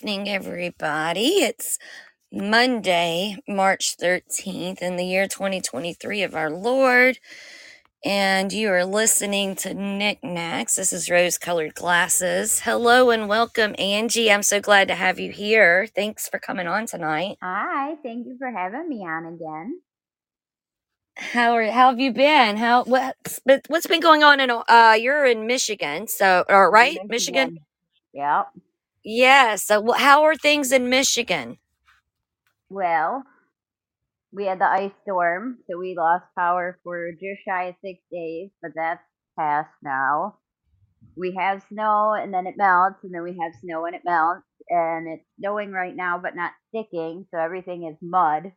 Evening, everybody. It's Monday, March 13th, in the year 2023 of our Lord, and you are listening to Knickknacks. This is Rose Colored Glasses. Hello and welcome, Angie. I'm so glad to have you here. Thanks for coming on tonight. Hi, thank you for having me on again. How are how have you been? How what's been- what's been going on in uh you're in Michigan, so or right? Michigan? Yep. Yeah, so how are things in Michigan? Well, we had the ice storm, so we lost power for just shy of six days, but that's past now. We have snow and then it melts, and then we have snow and it melts, and it's snowing right now but not sticking, so everything is mud.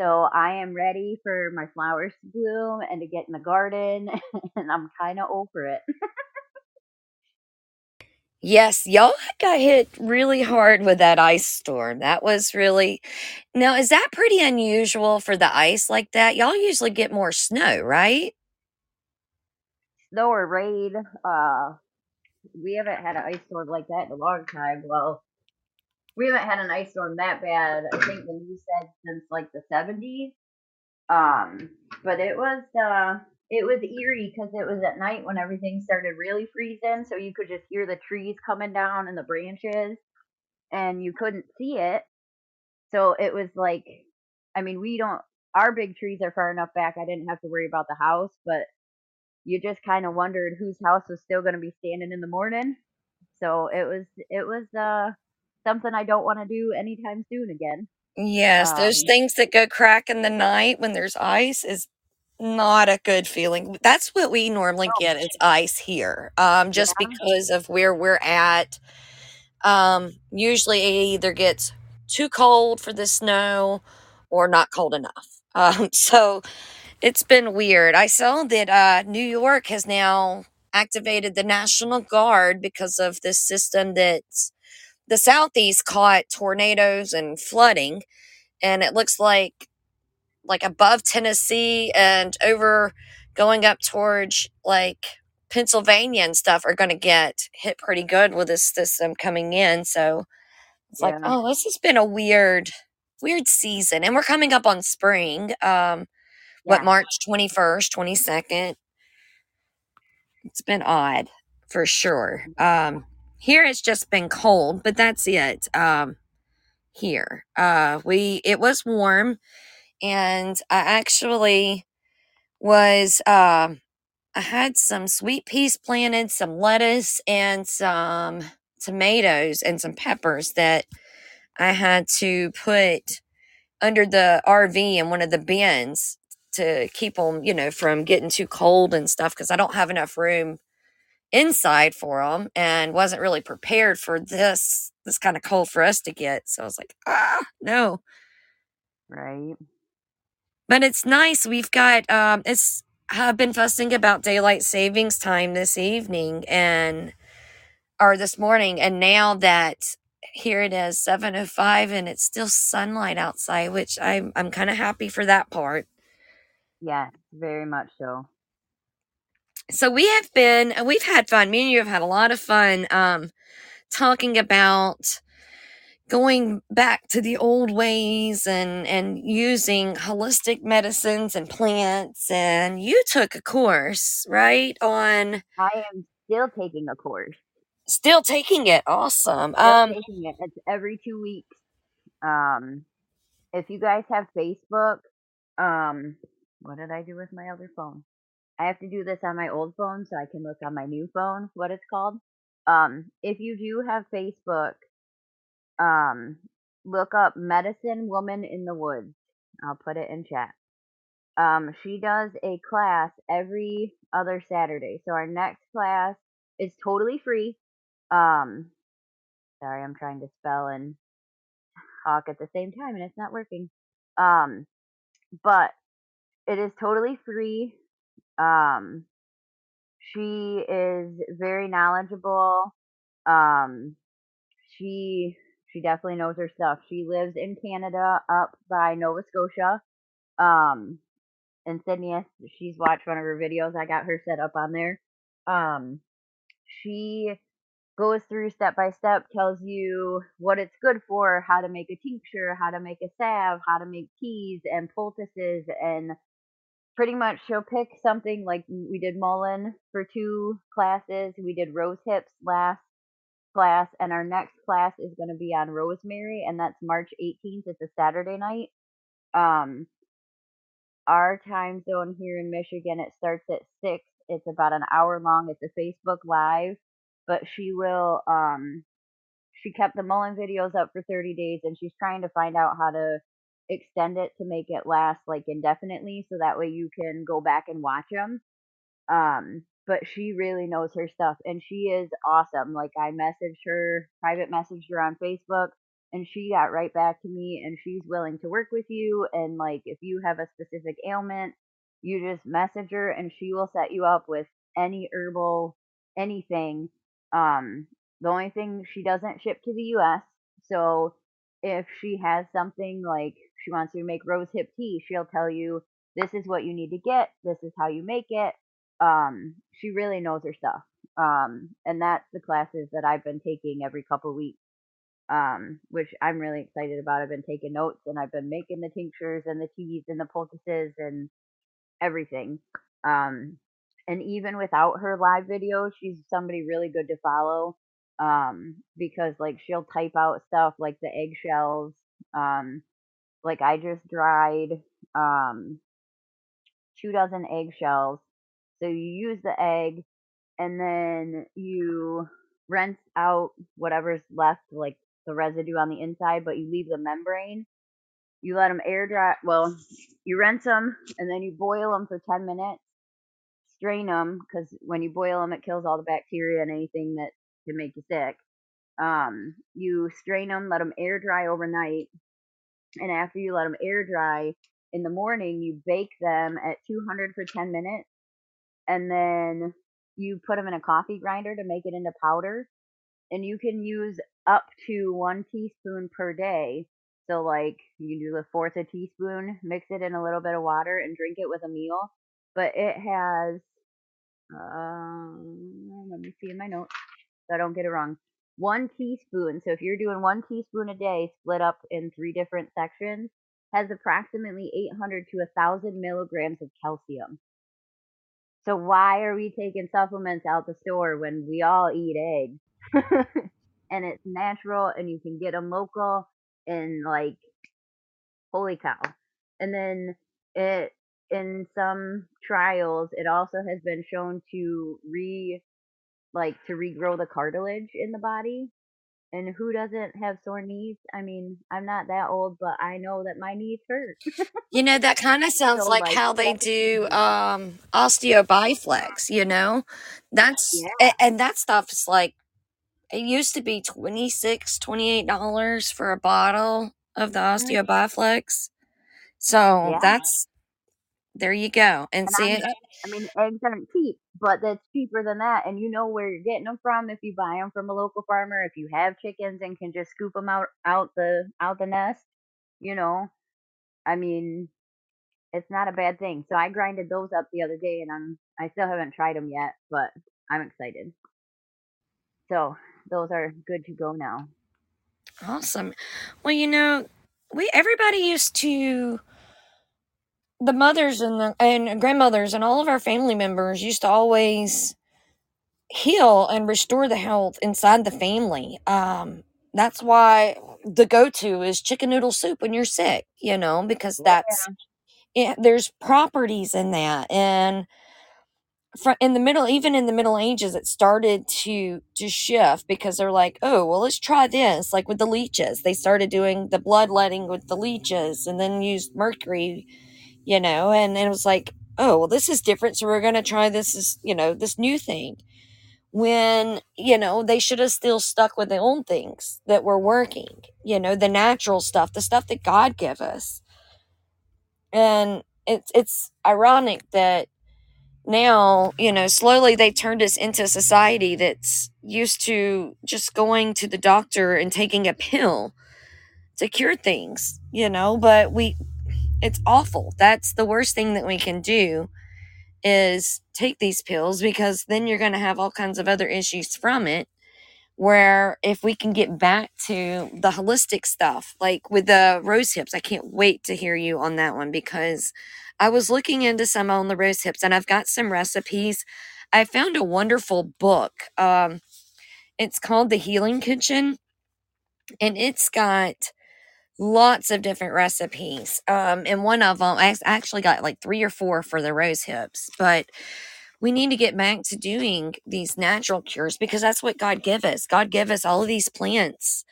So I am ready for my flowers to bloom and to get in the garden, and I'm kind of over it. Yes, y'all got hit really hard with that ice storm. That was really Now, is that pretty unusual for the ice like that? Y'all usually get more snow, right? Snow or rain, uh, we haven't had an ice storm like that in a long time. Well, we haven't had an ice storm that bad. I think the news said since like the seventies. Um, but it was uh, it was eerie because it was at night when everything started really freezing, so you could just hear the trees coming down and the branches, and you couldn't see it. So it was like, I mean, we don't. Our big trees are far enough back. I didn't have to worry about the house, but you just kind of wondered whose house was still going to be standing in the morning. So it was it was uh something I don't want to do anytime soon again. Yes, those Um, things that go crack in the night when there's ice is not a good feeling. That's what we normally no, get is ice here. Um, just yeah, because of where we're at. Um, usually it either gets too cold for the snow or not cold enough. Um, so it's been weird. I saw that uh, New York has now activated the National Guard because of this system that the Southeast caught tornadoes and flooding. And it looks like like above Tennessee and over going up towards like Pennsylvania and stuff are going to get hit pretty good with this system coming in. So it's like, yeah, oh, this has been a weird, weird season, and we're coming up on spring. Um, what March twenty first, twenty second. It's been odd for sure. Um, here it's just been cold, but that's it. Um, here, uh, we it was warm, and I actually was um I had some sweet peas planted, some lettuce, and some tomatoes and some peppers that I had to put under the RV in one of the bins to keep them, you know, from getting too cold and stuff because I don't have enough room inside for them and wasn't really prepared for this this kind of cold for us to get. So I was like, ah, no. right. But it's nice. We've got um it's I've been fussing about daylight savings time this evening and or this morning and now that here it is 705 and it's still sunlight outside which i'm i'm kind of happy for that part Yes, very much so. so we have been we've had fun me and you have had a lot of fun um talking about going back to the old ways and and using holistic medicines and plants and you took a course right on I am still taking a course. still taking it awesome Still um taking it. It's every two weeks. Um, if you guys have Facebook, um, what did I do with my other phone? I have to do this on my old phone so I can look on my new phone what it's called. Um, if you do have Facebook, um, look up Medicine Woman in the Woods. I'll put it in chat. Um, she does a class every other Saturday. So our next class is totally free. Um, sorry, I'm trying to spell and talk at the same time and it's not working. Um, but it is totally free. Um, she is very knowledgeable. Um, she she definitely knows her stuff. She lives in Canada, up by Nova Scotia. Um, and Sydney, she's watched one of her videos. I got her set up on there. Um, she goes through step by step, tells you what it's good for, how to make a tincture, how to make a salve, how to make teas and poultices, and pretty much she'll pick something like we did mullein for two classes. We did rose hips last class, and our next class is going to be on rosemary, and that's March 18th. It's a Saturday night. Um, our time zone here in Michigan, it starts at six. It's about an hour long. It's a Facebook Live, but she will. Um, she kept the mullein videos up for 30 days, and she's trying to find out how to extend it to make it last like indefinitely, so that way you can go back and watch them. Um, but she really knows her stuff, and she is awesome. Like I messaged her, private messaged her on Facebook and she got right back to me and she's willing to work with you and like if you have a specific ailment you just message her and she will set you up with any herbal anything um the only thing she doesn't ship to the US so if she has something like she wants you to make rose hip tea she'll tell you this is what you need to get this is how you make it um she really knows her stuff um and that's the classes that I've been taking every couple weeks um, which I'm really excited about. I've been taking notes and I've been making the tinctures and the teas and the poultices and everything. Um, and even without her live videos, she's somebody really good to follow um, because like she'll type out stuff like the eggshells. Um, like I just dried um, two dozen eggshells. So you use the egg and then you rinse out whatever's left, like the residue on the inside, but you leave the membrane. You let them air dry. Well, you rinse them and then you boil them for 10 minutes. Strain them because when you boil them, it kills all the bacteria and anything that can make you sick. Um, you strain them, let them air dry overnight, and after you let them air dry in the morning, you bake them at 200 for 10 minutes, and then you put them in a coffee grinder to make it into powder and you can use up to one teaspoon per day. So, like, you can do a fourth a teaspoon, mix it in a little bit of water, and drink it with a meal. But it has, um, let me see in my notes so I don't get it wrong. One teaspoon. So, if you're doing one teaspoon a day, split up in three different sections, has approximately 800 to 1,000 milligrams of calcium. So, why are we taking supplements out the store when we all eat eggs? and it's natural and you can get them local and like holy cow and then it in some trials it also has been shown to re like to regrow the cartilage in the body and who doesn't have sore knees? I mean i'm not that old but i know that my knees hurt. You know that kind of sounds so, like, like, how they do um Osteo Bi-Flex you know? That's yeah. and that stuff is like it used to be 26 $28 for a bottle of the Osteo Bi-Flex. So yeah. that's there you go and, and see I mean, it i mean eggs aren't cheap but that's cheaper than that and you know where you're getting them from if you buy them from a local farmer if you have chickens and can just scoop them out out the out the nest you know i mean it's not a bad thing so i grinded those up the other day and i'm i still haven't tried them yet but i'm excited so those are good to go now. Awesome. Well, you know, we everybody used to the mothers and the and grandmothers and all of our family members used to always heal and restore the health inside the family. Um, that's why the go-to is chicken noodle soup when you're sick, you know, because that's yeah. it, there's properties in that and in the middle even in the middle ages it started to to shift because they're like oh well let's try this like with the leeches they started doing the bloodletting with the leeches and then used mercury you know and, and it was like oh well this is different so we're going to try this is you know this new thing. When you know they should have still stuck with the old things that were working you know the natural stuff the stuff that god gave us. And it's it's ironic that now, you know, slowly they turned us into a society that's used to just going to the doctor and taking a pill to cure things, you know, but we it's awful. That's the worst thing that we can do is take these pills because then you're going to have all kinds of other issues from it where if we can get back to the holistic stuff, like with the rose hips, I can't wait to hear you on that one because I was looking into some on the rose hips and I've got some recipes. I found a wonderful book. Um, it's called The Healing Kitchen and it's got lots of different recipes. Um, and one of them, I actually got like three or four for the rose hips, but we need to get back to doing these natural cures because that's what God give us. God give us all of these plants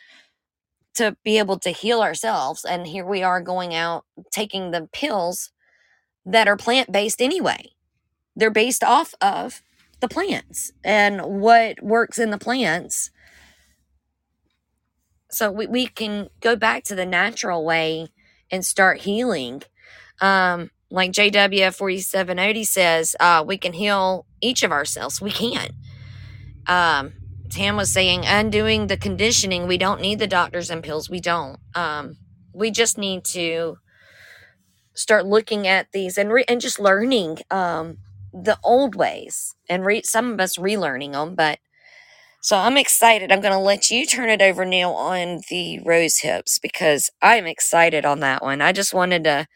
to be able to heal ourselves. And here we are going out taking the pills that are plant based anyway. They're based off of the plants and what works in the plants. So we, we can go back to the natural way and start healing. Um, like JW4780 says, uh, we can heal each of ourselves. We can. Um, Tam was saying, undoing the conditioning, we don't need the doctors and pills. We don't. Um, we just need to start looking at these and re- and just learning um, the old ways and re- some of us relearning them. But so I'm excited. I'm going to let you turn it over, Neil, on the rose hips because I'm excited on that one. I just wanted to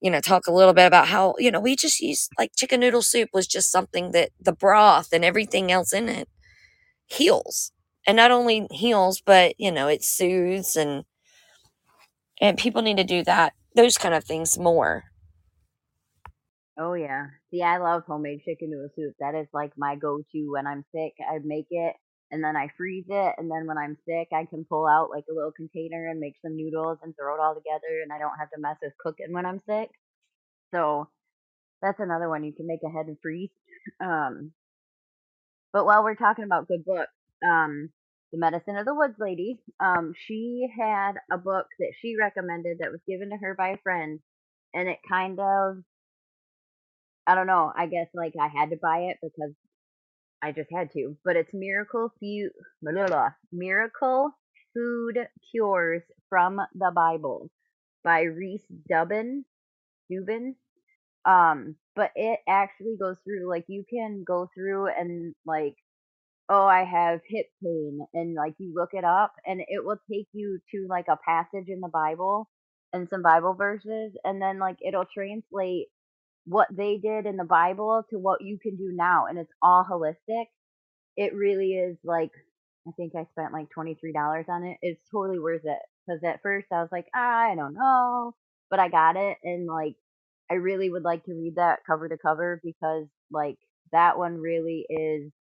you know, talk a little bit about how, you know, we just use like chicken noodle soup was just something that the broth and everything else in it heals. And not only heals, but, you know, it soothes and and people need to do that, those kind of things more. Oh yeah. See, I love homemade chicken noodle soup. That is like my go-to when I'm sick. I make it and then I freeze it and then when I'm sick, I can pull out like a little container and make some noodles and throw it all together and I don't have to mess with cooking when I'm sick. So, that's another one you can make ahead and freeze. Um but while we're talking about good books, um the Medicine of the Woods lady, um she had a book that she recommended that was given to her by a friend and it kind of I don't know. I guess like I had to buy it because I just had to. But it's Miracle blah, blah, blah, Miracle Food Cures from the Bible by Reese Dubin. Dubin. Um, but it actually goes through like you can go through and like oh I have hip pain and like you look it up and it will take you to like a passage in the Bible and some Bible verses and then like it'll translate what they did in the Bible to what you can do now, and it's all holistic. It really is like I think I spent like twenty three dollars on it. It's totally worth it because at first I was like ah, I don't know, but I got it, and like I really would like to read that cover to cover because like that one really is.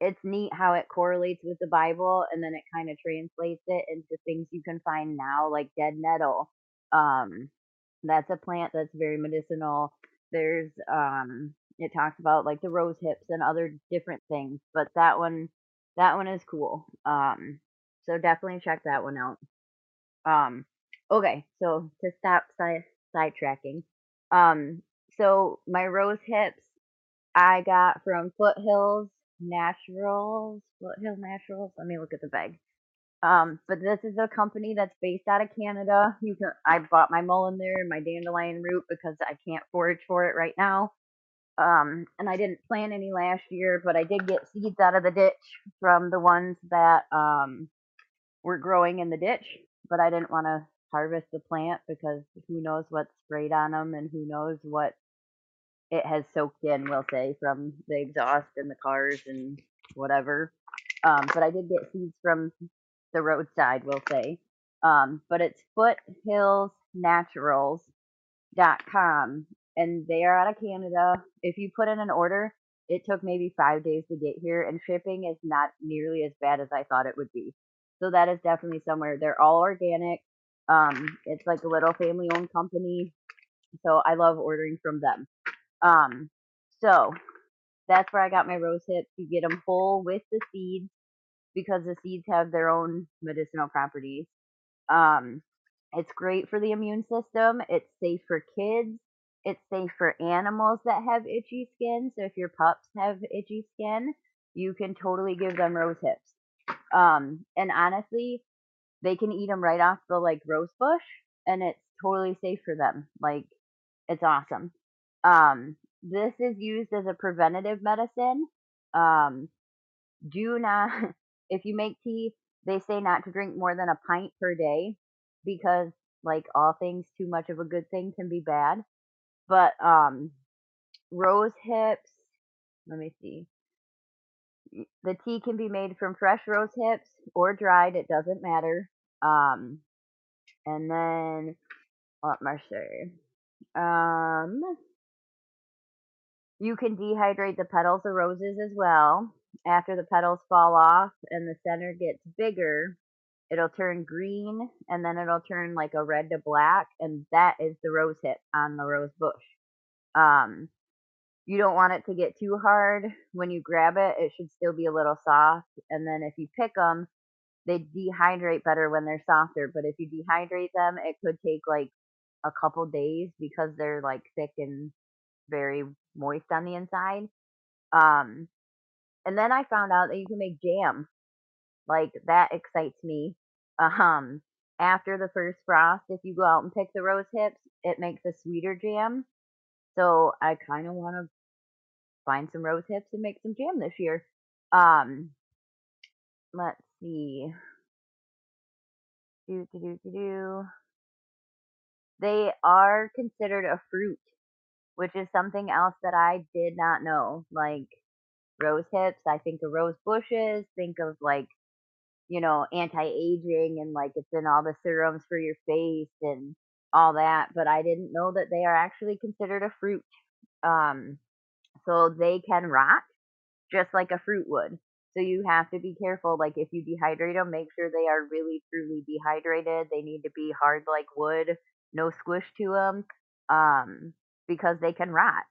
It's neat how it correlates with the Bible, and then it kind of translates it into things you can find now, like dead nettle. Um, that's a plant that's very medicinal. There's um it talks about like the rose hips and other different things, but that one that one is cool. Um so definitely check that one out. Um okay, so to stop side sidetracking. Um so my rose hips I got from Foothills Naturals. Foothill Naturals. Let me look at the bag. Um, but this is a company that's based out of Canada. You can I bought my mullein there and my dandelion root because I can't forage for it right now. Um, and I didn't plant any last year, but I did get seeds out of the ditch from the ones that um were growing in the ditch. But I didn't want to harvest the plant because who knows what's sprayed on them and who knows what it has soaked in, we'll say, from the exhaust and the cars and whatever. Um, but I did get seeds from the roadside, we'll say. Um, but it's foothillsnaturals.com and they are out of Canada. If you put in an order, it took maybe five days to get here, and shipping is not nearly as bad as I thought it would be. So that is definitely somewhere. They're all organic. Um, it's like a little family owned company. So I love ordering from them. Um, so that's where I got my rose hips. You get them whole with the seeds because the seeds have their own medicinal properties. Um, it's great for the immune system. It's safe for kids. It's safe for animals that have itchy skin. So if your pups have itchy skin, you can totally give them rose hips. Um, and honestly, they can eat them right off the like rose bush, and it's totally safe for them. Like, it's awesome. Um, this is used as a preventative medicine. Um, do not if you make tea, they say not to drink more than a pint per day because like all things too much of a good thing can be bad. But um rose hips, let me see. The tea can be made from fresh rose hips or dried, it doesn't matter. Um and then what say? Um you can dehydrate the petals of roses as well. After the petals fall off and the center gets bigger, it'll turn green and then it'll turn like a red to black and that is the rose hip on the rose bush. Um you don't want it to get too hard when you grab it. It should still be a little soft and then if you pick them, they dehydrate better when they're softer, but if you dehydrate them, it could take like a couple days because they're like thick and very moist on the inside. Um, and then I found out that you can make jam. Like that excites me. Um, after the first frost, if you go out and pick the rose hips, it makes a sweeter jam. So I kind of want to find some rose hips and make some jam this year. Um, let's see. Do do do do do. They are considered a fruit which is something else that I did not know. Like rose hips, I think of rose bushes, think of like, you know, anti aging and like it's in all the serums for your face and all that, but I didn't know that they are actually considered a fruit. Um, so they can rot just like a fruit would. So you have to be careful. Like if you dehydrate them, make sure they are really truly dehydrated. They need to be hard like wood, no squish to them. Um, because they can rot.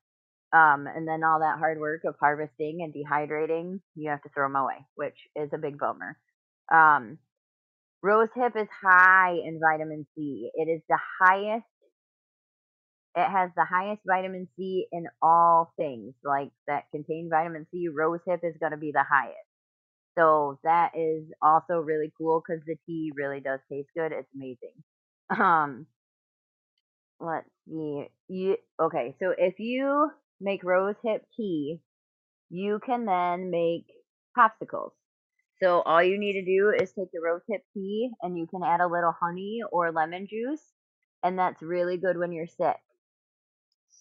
Um, and then all that hard work of harvesting and dehydrating, you have to throw them away, which is a big bummer. Um, rose hip is high in vitamin C. It is the highest. It has the highest vitamin C in all things like that contain vitamin C. Rose hip is going to be the highest. So that is also really cool because the tea really does taste good. It's amazing. Um, let's see. You okay? So if you make rose hip tea, you can then make popsicles. So all you need to do is take the rose hip tea and you can add a little honey or lemon juice, and that's really good when you're sick.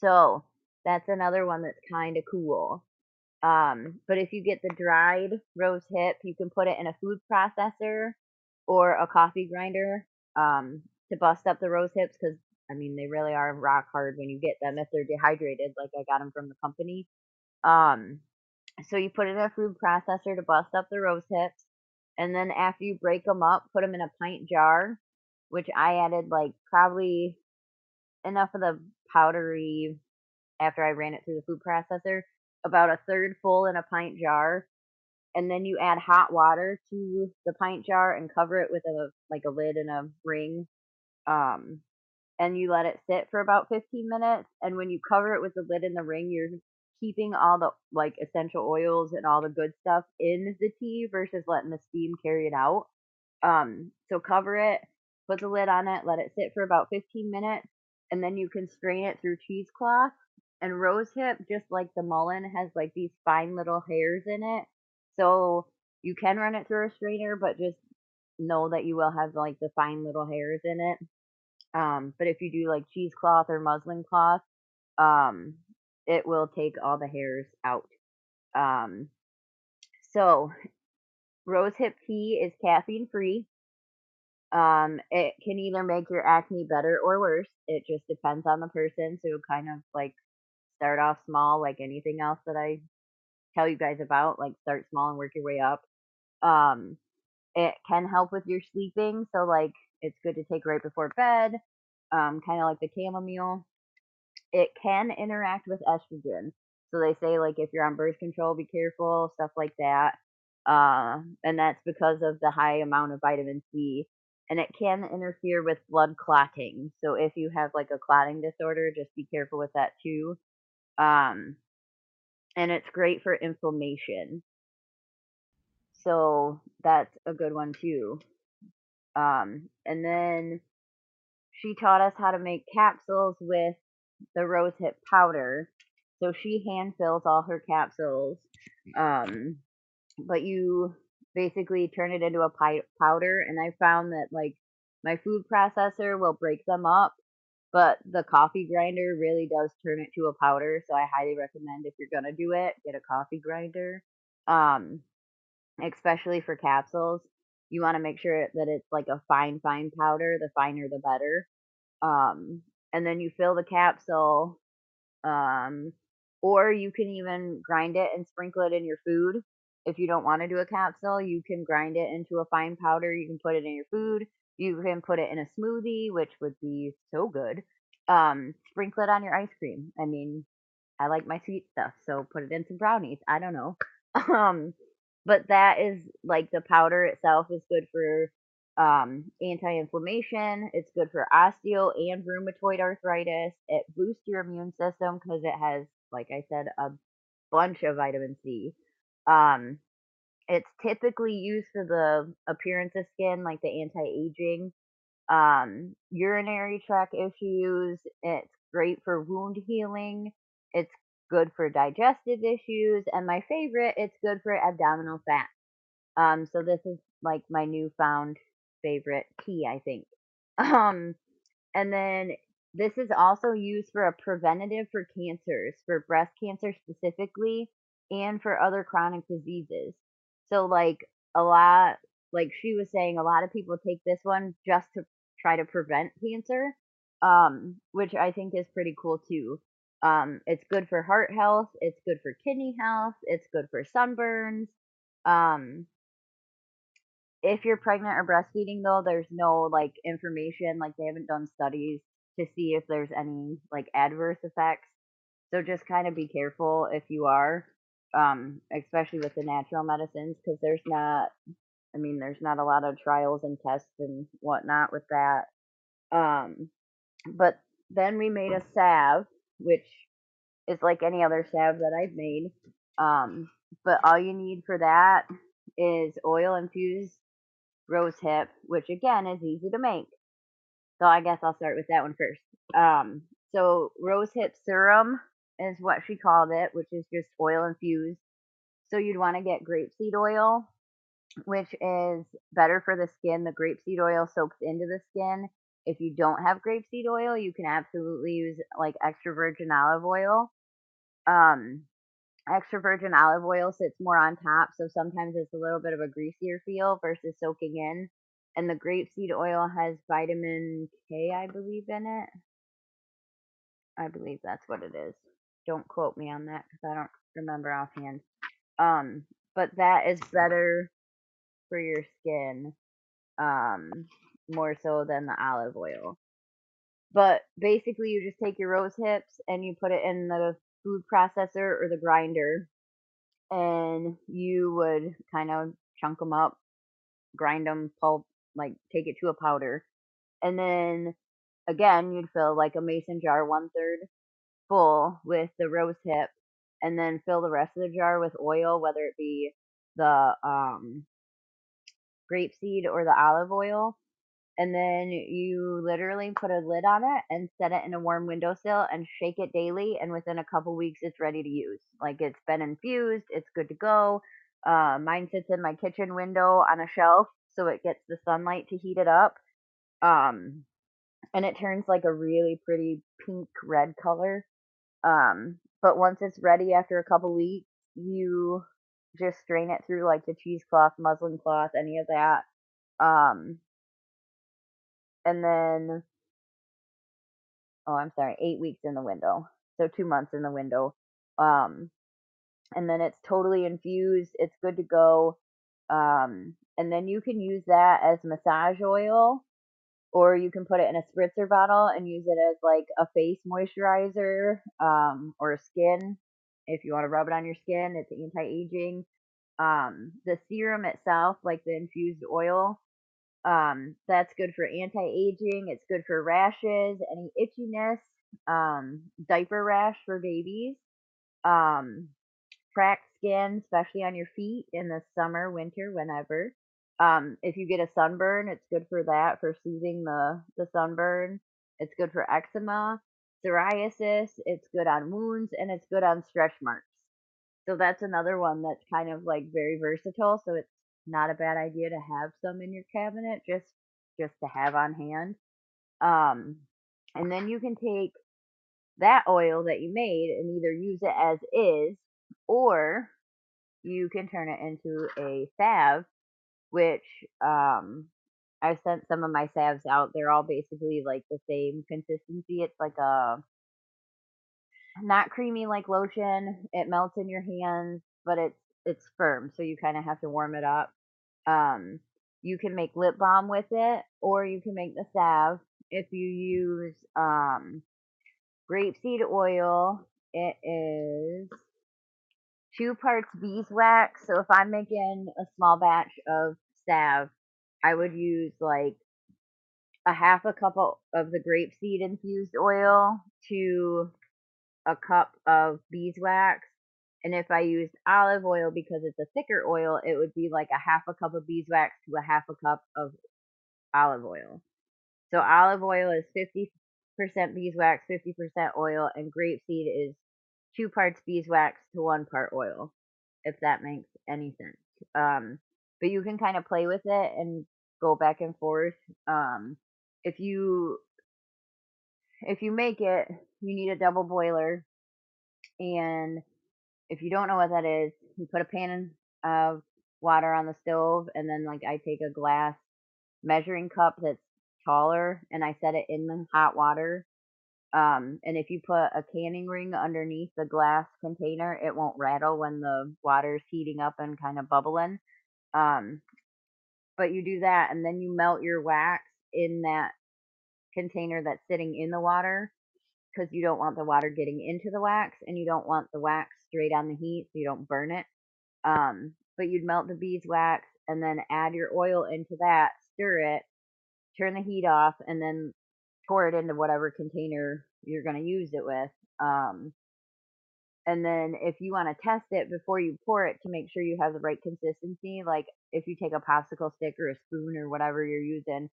So that's another one that's kind of cool. Um, but if you get the dried rose hip, you can put it in a food processor or a coffee grinder um, to bust up the rose hips because I mean, they really are rock hard when you get them if they're dehydrated, like I got them from the company. Um, so you put it in a food processor to bust up the rose hips, and then after you break them up, put them in a pint jar, which I added like probably enough of the powdery after I ran it through the food processor, about a third full in a pint jar, and then you add hot water to the pint jar and cover it with a like a lid and a ring. Um, and you let it sit for about 15 minutes. And when you cover it with the lid and the ring, you're keeping all the like essential oils and all the good stuff in the tea versus letting the steam carry it out. Um, so cover it, put the lid on it, let it sit for about 15 minutes, and then you can strain it through cheesecloth. And rosehip, just like the mullein, has like these fine little hairs in it. So you can run it through a strainer, but just know that you will have like the fine little hairs in it. Um, but if you do like cheesecloth or muslin cloth, um, it will take all the hairs out. Um, so rose hip tea is caffeine free. Um, it can either make your acne better or worse. It just depends on the person. So kind of like start off small, like anything else that I tell you guys about. Like start small and work your way up. Um, it can help with your sleeping. So like it's good to take right before bed, um, kind of like the chamomile. It can interact with estrogen. So they say like if you're on birth control, be careful, stuff like that. Uh, and that's because of the high amount of vitamin C. And it can interfere with blood clotting. So if you have like a clotting disorder, just be careful with that too. Um, and it's great for inflammation. So that's a good one too. Um, and then she taught us how to make capsules with the rosehip powder. So she hand fills all her capsules. Um, but you basically turn it into a powder. And I found that like my food processor will break them up, but the coffee grinder really does turn it to a powder. So I highly recommend if you're gonna do it, get a coffee grinder. Um, especially for capsules, you want to make sure that it's like a fine, fine powder. The finer, the better. Um, and then you fill the capsule um, or you can even grind it and sprinkle it in your food. If you don't want to do a capsule, you can grind it into a fine powder. You can put it in your food. You can put it in a smoothie, which would be so good. Um, sprinkle it on your ice cream. I mean, I like my sweet stuff, so put it in some brownies. I don't know. Um, but that is like the powder itself is good for um, anti-inflammation. It's good for osteo and rheumatoid arthritis. It boosts your immune system because it has, like I said, a bunch of vitamin C. Um, it's typically used for the appearance of skin, like the anti-aging, um, urinary tract issues. It's great for wound healing. It's good for digestive issues, and my favorite, it's good for abdominal fat. Um, so this is like my newfound favorite tea, I think. Um, and then this is also used for a preventative for cancers, for breast cancer specifically, and for other chronic diseases. So, like a lot, like she was saying, a lot of people take this one just to try to prevent cancer, um, which I think is pretty cool too. Um, it's good for heart health. It's good for kidney health. It's good for sunburns. Um, if you're pregnant or breastfeeding though, there's no like information, like they haven't done studies to see if there's any like adverse effects. So just kind of be careful if you are, um, especially with the natural medicines, because there's not, I mean, there's not a lot of trials and tests and whatnot with that. Um, but then we made a salve, which is like any other salve that I've made. Um, but all you need for that is oil infused rose hip, which again is easy to make. So I guess I'll start with that one first. Um, so rose hip serum is what she called it, which is just oil infused. So you'd want to get grapeseed oil, which is better for the skin. The grapeseed oil soaks into the skin. If you don't have grapeseed oil, you can absolutely use like extra virgin olive oil. Um, extra virgin olive oil sits more on top, so sometimes it's a little bit of a greasier feel versus soaking in. And the grapeseed oil has vitamin K, I believe, in it. I believe that's what it is. Don't quote me on that because I don't remember offhand. Um, but that is better for your skin, um, more so than the olive oil. But basically, you just take your rose hips and you put it in the food processor or the grinder, and you would kind of chunk them up, grind them, pulp, like take it to a powder, and then again you'd fill like a mason jar one third full with the rose hip, and then fill the rest of the jar with oil, whether it be the um, grapeseed or the olive oil, and then you literally put a lid on it and set it in a warm windowsill and shake it daily and within a couple weeks it's ready to use. Like it's been infused it's good to go. Uh, mine sits in my kitchen window on a shelf so it gets the sunlight to heat it up um, and it turns like a really pretty pink red color. Um, but once it's ready after a couple weeks you just strain it through like the cheesecloth muslin cloth any of that. Um, and then oh i'm sorry eight weeks in the window so two months in the window um and then it's totally infused it's good to go um and then you can use that as massage oil or you can put it in a spritzer bottle and use it as like a face moisturizer um or a skin if you want to rub it on your skin it's anti-aging um the serum itself like the infused oil um, that's good for anti-aging. It's good for rashes, any itchiness, um, diaper rash for babies, um, cracked skin, especially on your feet in the summer, winter, whenever. Um, if you get a sunburn, it's good for that, for soothing the, the sunburn. It's good for eczema, psoriasis. It's good on wounds, and it's good on stretch marks. So that's another one that's kind of like very versatile. So it's not a bad idea to have some in your cabinet just just to have on hand. Um, and then you can take that oil that you made and either use it as is or you can turn it into a salve, which um, I've sent some of my salves out. They're all basically like the same consistency. It's like a not creamy like lotion. It melts in your hands, but it's it's firm, so you kind of have to warm it up. Um, you can make lip balm with it, or you can make the salve. If you use um, grapeseed oil, it is two parts beeswax. So if I'm making a small batch of salve, I would use like a half a cup of, the grapeseed infused oil to a cup of beeswax. And if I used olive oil because it's a thicker oil, it would be like a half a cup of beeswax to a half a cup of olive oil. So olive oil is 50% beeswax, 50% oil, and grapeseed is two parts beeswax to one part oil, if that makes any sense. Um, but you can kind of play with it and go back and forth. Um, if you if you make it, you need a double boiler, and if you don't know what that is, you put a pan of water on the stove, and then like I take a glass measuring cup that's taller, and I set it in the hot water. Um, and if you put a canning ring underneath the glass container, it won't rattle when the water's heating up and kind of bubbling. Um, but you do that, and then you melt your wax in that container that's sitting in the water because you don't want the water getting into the wax and you don't want the wax straight on the heat so you don't burn it. Um, but you'd melt the beeswax and then add your oil into that, stir it, turn the heat off, and then pour it into whatever container you're going to use it with. Um, and then if you want to test it before you pour it to make sure you have the right consistency, like if you take a popsicle stick or a spoon or whatever you're using,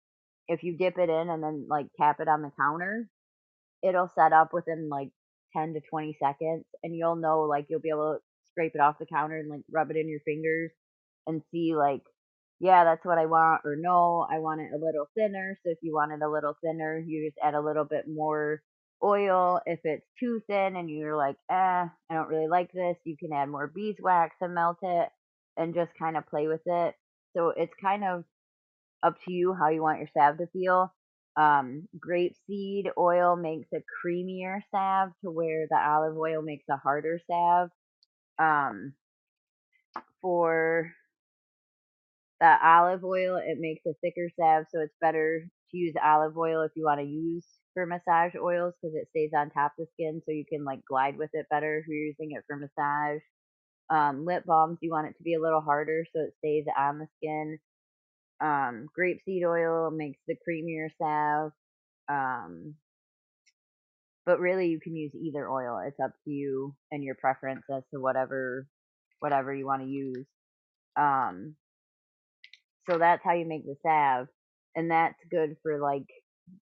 if you dip it in and then like tap it on the counter, it'll set up within like 10 to 20 seconds and you'll know like you'll be able to scrape it off the counter and like rub it in your fingers and see like yeah that's what i want or no i want it a little thinner so if you want it a little thinner you just add a little bit more oil. If it's too thin and you're like eh i don't really like this you can add more beeswax and melt it and just kind of play with it. So it's kind of up to you how you want your salve to feel um, grapeseed oil makes a creamier salve to where the olive oil makes a harder salve. Um, for the olive oil, it makes a thicker salve, so it's better to use olive oil if you want to use for massage oils because it stays on top of the skin, so you can like glide with it better if you're using it for massage. Um, lip balms, you want it to be a little harder so it stays on the skin. Um, grapeseed oil makes the creamier salve. Um, but really, you can use either oil. It's up to you and your preference as to whatever whatever you want to use. Um, so that's how you make the salve, and that's good for like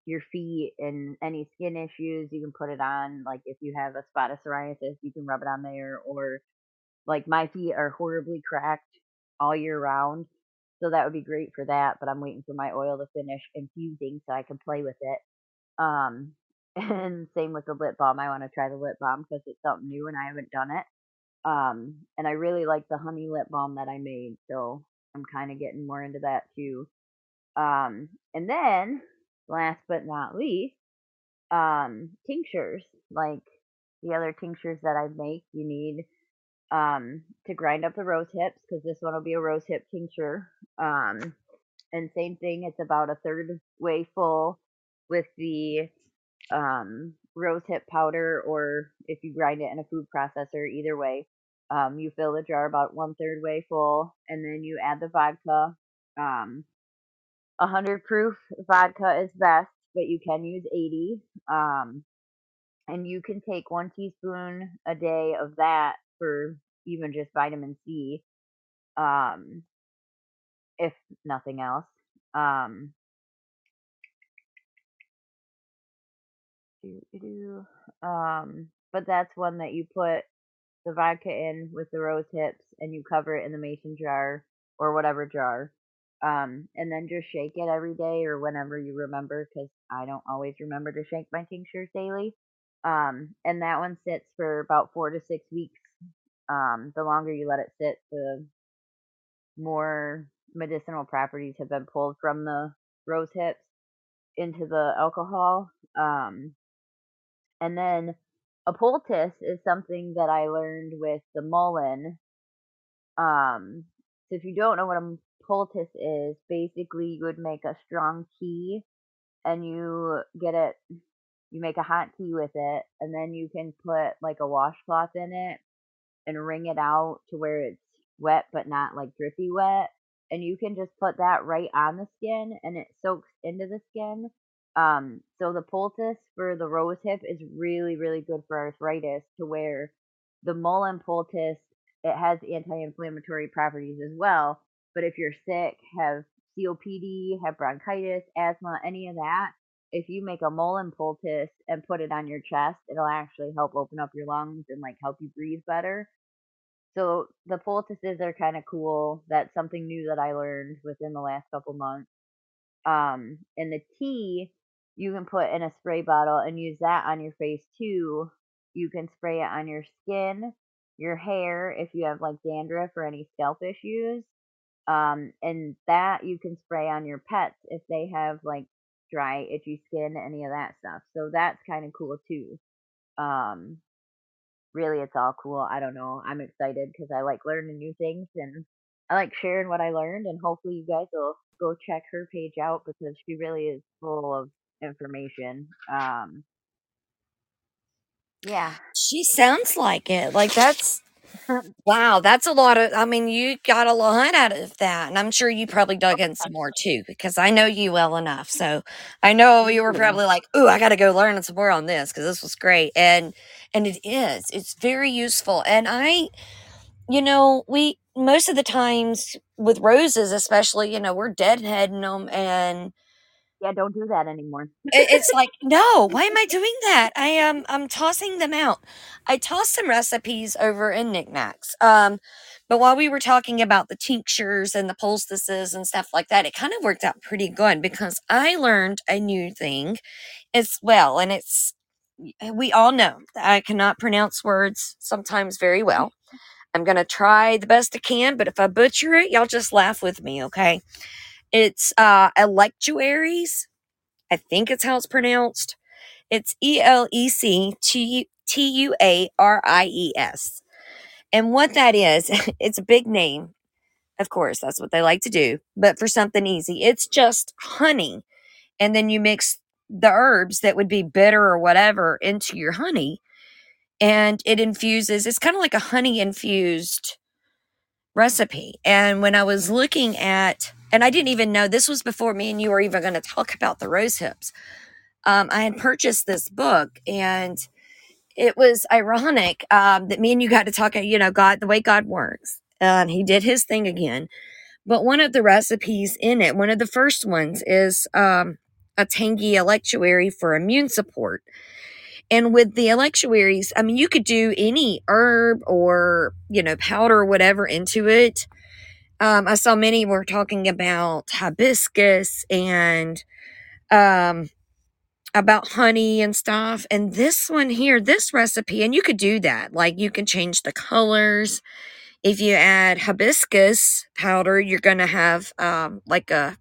your feet and any skin issues. You can put it on, like if you have a spot of psoriasis, you can rub it on there. Or like my feet are horribly cracked all year round, so that would be great for that. But I'm waiting for my oil to finish infusing so I can play with it. Um, and same with the lip balm. I want to try the lip balm because it's something new and I haven't done it. Um, and I really like the honey lip balm that I made, so I'm kind of getting more into that too. Um, and then last but not least, um, tinctures. Like the other tinctures that I make, you need um to grind up the rose hips because this one will be a rose hip tincture. Um, and same thing, it's about a third way full with the um, rose hip powder, or if you grind it in a food processor, either way. Um, you fill the jar about one third way full, and then you add the vodka. Um, 100 proof vodka is best, but you can use 80. Um, and you can take one teaspoon a day of that for even just vitamin C, um, if nothing else. Um, um, but that's one that you put the vodka in with the rose hips and you cover it in the mason jar or whatever jar. Um, and then just shake it every day or whenever you remember, because I don't always remember to shake my tinctures daily. Um, and that one sits for about four to six weeks. Um, the longer you let it sit, the more medicinal properties have been pulled from the rose hips into the alcohol. Um, and then a poultice is something that I learned with the mullein. Um, so if you don't know what a poultice is, basically you would make a strong tea and you get it you make a hot tea with it and then you can put like a washcloth in it and wring it out to where it's wet but not like drippy wet and you can just put that right on the skin and it soaks into the skin um so the poultice for the rose hip is really really good for arthritis to where the mullein poultice it has anti-inflammatory properties as well but if you're sick have COPD, have bronchitis, asthma, any of that, if you make a mullein poultice and put it on your chest, it'll actually help open up your lungs and like help you breathe better. So the poultices are kind of cool. That's something new that I learned within the last couple months. Um, and the tea you can put in a spray bottle and use that on your face too. You can spray it on your skin, your hair if you have like dandruff or any scalp issues. Um, and that you can spray on your pets if they have like dry, itchy skin, any of that stuff. So that's kind of cool too. Um, really, it's all cool. I don't know. I'm excited because I like learning new things and I like sharing what I learned. And hopefully, you guys will go check her page out because she really is full of information. Um, yeah. She sounds like it. Like that's wow, that's a lot of I mean, you got a lot out of that. And I'm sure you probably dug in some more too, because I know you well enough. So I know you were Yeah. probably like, "Ooh, I gotta go learn some more on this because this was great." And and it is. It's very useful. And I you know, we most of the times with roses, especially, you know, we're deadheading them and Yeah, don't do that anymore. it's like no why am i doing that? I am um, i'm tossing them out. I tossed some recipes over in knickknacks um but while we were talking about the tinctures and the poultices and stuff like that it kind of worked out pretty good because i learned a new thing as well and it's we all know that i cannot pronounce words sometimes very well. I'm going to try the best i can but if i butcher it y'all just laugh with me okay it's uh electuaries I think it's how it's pronounced. It's E L E C T U A R I E S. And what that is, it's a big name. Of course, that's what they like to do. But for something easy, it's just honey. And then you mix the herbs that would be bitter or whatever into your honey. And it infuses, it's kind of like a honey infused recipe. And when I was looking at, and I didn't even know this was before me and you were even going to talk about the rose hips um, I had purchased this book and it was ironic um, that me and you got to talk, you know, God, the way God works. And he did his thing again. But one of the recipes in it, one of the first ones is um, a tangy electuary for immune support. And with the electuaries, I mean, you could do any herb or, you know, powder or whatever into it. Um, I saw many were talking about hibiscus and um, about honey and stuff. And this one here, this recipe, and you could do that. Like you can change the colors. If you add hibiscus powder, you're going to have um, like a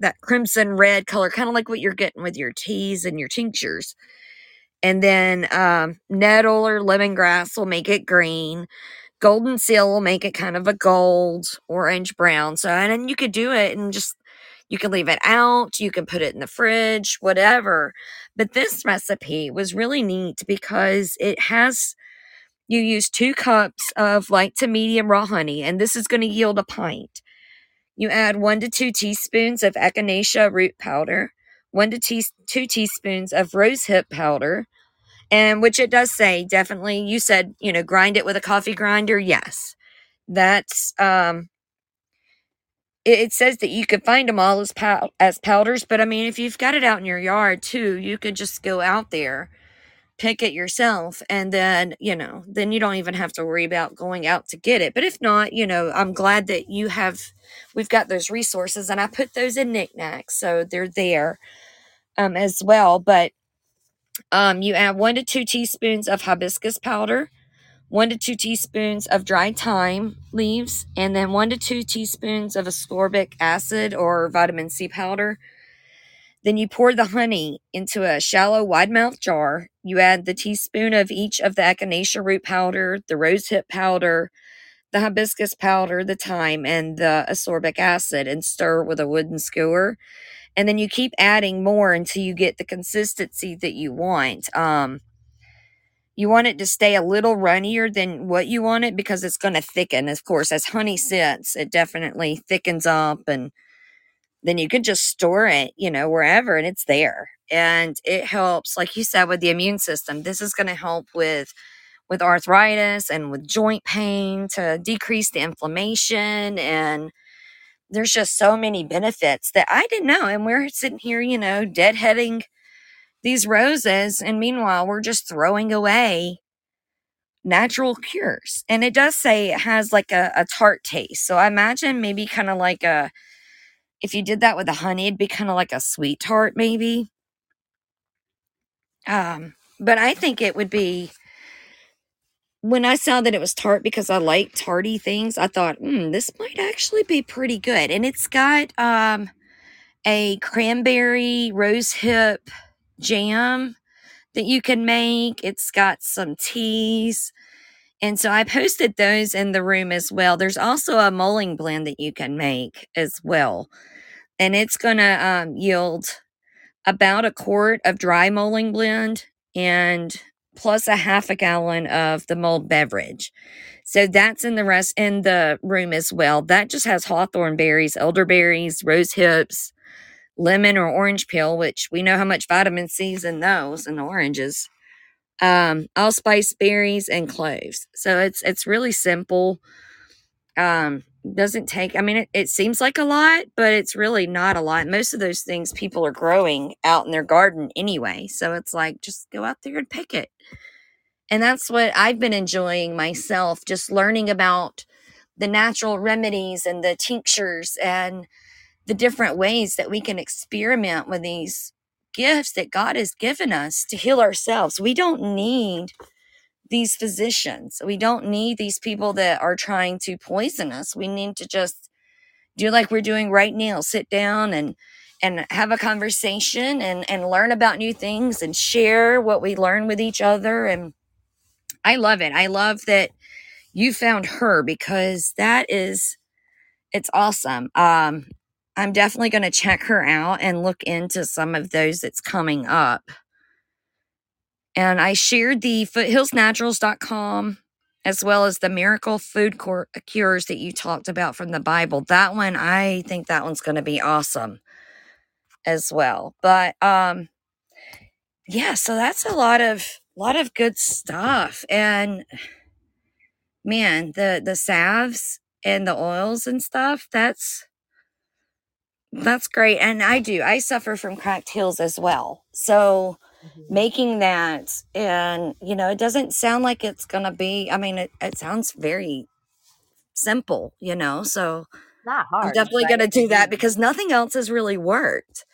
that crimson red color, kind of like what you're getting with your teas and your tinctures. And then um, nettle or lemongrass will make it green. Golden seal will make it kind of a gold, orange, brown. So, and then you could do it and just you can leave it out, you can put it in the fridge, whatever. But this recipe was really neat because it has you use two cups of light to medium raw honey, and this is going to yield a pint. You add one to two teaspoons of echinacea root powder, one to te- two teaspoons of rosehip powder, and which it does say definitely. You said you know grind it with a coffee grinder. Yes, that's um it, it says that you could find them all as pow- as powders, but I mean, if you've got it out in your yard too, you could just go out there pick it yourself and then you know then you don't even have to worry about going out to get it but if not you know i'm glad that you have we've got those resources and i put those in knickknacks so they're there um, as well but um, you add one to two teaspoons of hibiscus powder one to two teaspoons of dried thyme leaves and then one to two teaspoons of ascorbic acid or vitamin c powder then you pour the honey into a shallow, wide mouth jar. You add the teaspoon of each of the echinacea root powder, the rosehip powder, the hibiscus powder, the thyme, and the ascorbic acid and stir with a wooden skewer. And then you keep adding more until you get the consistency that you want. Um, you want it to stay a little runnier than what you want it because it's going to thicken. Of course, as honey sits, it definitely thickens up and then you can just store it, you know, wherever and it's there. And it helps, like you said, with the immune system. This is going to help with with arthritis and with joint pain to decrease the inflammation and there's just so many benefits that I didn't know. And we're sitting here, you know, deadheading these roses. And meanwhile, we're just throwing away natural cures. And it does say it has like a, a tart taste. So I imagine maybe kind of like a if you did that with the honey, it'd be kind of like a sweet tart, maybe. Um, but I think it would be when I saw that it was tart because I like tarty things, I thought, hmm, this might actually be pretty good. And it's got um a cranberry rose hip jam that you can make. It's got some teas. And so I posted those in the room as well. There's also a mulling blend that you can make as well and it's going to um, yield about a quart of dry mulling blend and plus a half a gallon of the mulled beverage. So that's in the rest in the room as well. That just has hawthorn berries, elderberries, rose hips, lemon or orange peel, which we know how much vitamin C's in those and oranges. Um, allspice berries and cloves. So it's it's really simple. Um, doesn't take i mean it, it seems like a lot but it's really not a lot. Most of those things people are growing out in their garden anyway so it's like just go out there and pick it. And that's what i've been enjoying myself just learning about the natural remedies and the tinctures and the different ways that we can experiment with these gifts that god has given us to heal ourselves. We don't need these physicians. We don't need these people that are trying to poison us. We need to just do like we're doing right now, sit down and and have a conversation and and learn about new things and share what we learn with each other and I love it. I love that you found her because that is it's awesome. Um I'm definitely going to check her out and look into some of those that's coming up and I shared the foothillsnaturals.com as well as the miracle food cures that you talked about from the Bible. That one, I think that one's going to be awesome as well. But um yeah, so that's a lot of lot of good stuff and man, the the salves and the oils and stuff, that's that's great. And I do. I suffer from cracked heels as well. So mm-hmm. making that and you know, it doesn't sound like it's to be I mean, it, it sounds very simple, you know. So not hard. I'm definitely right? to do that because nothing else has really worked.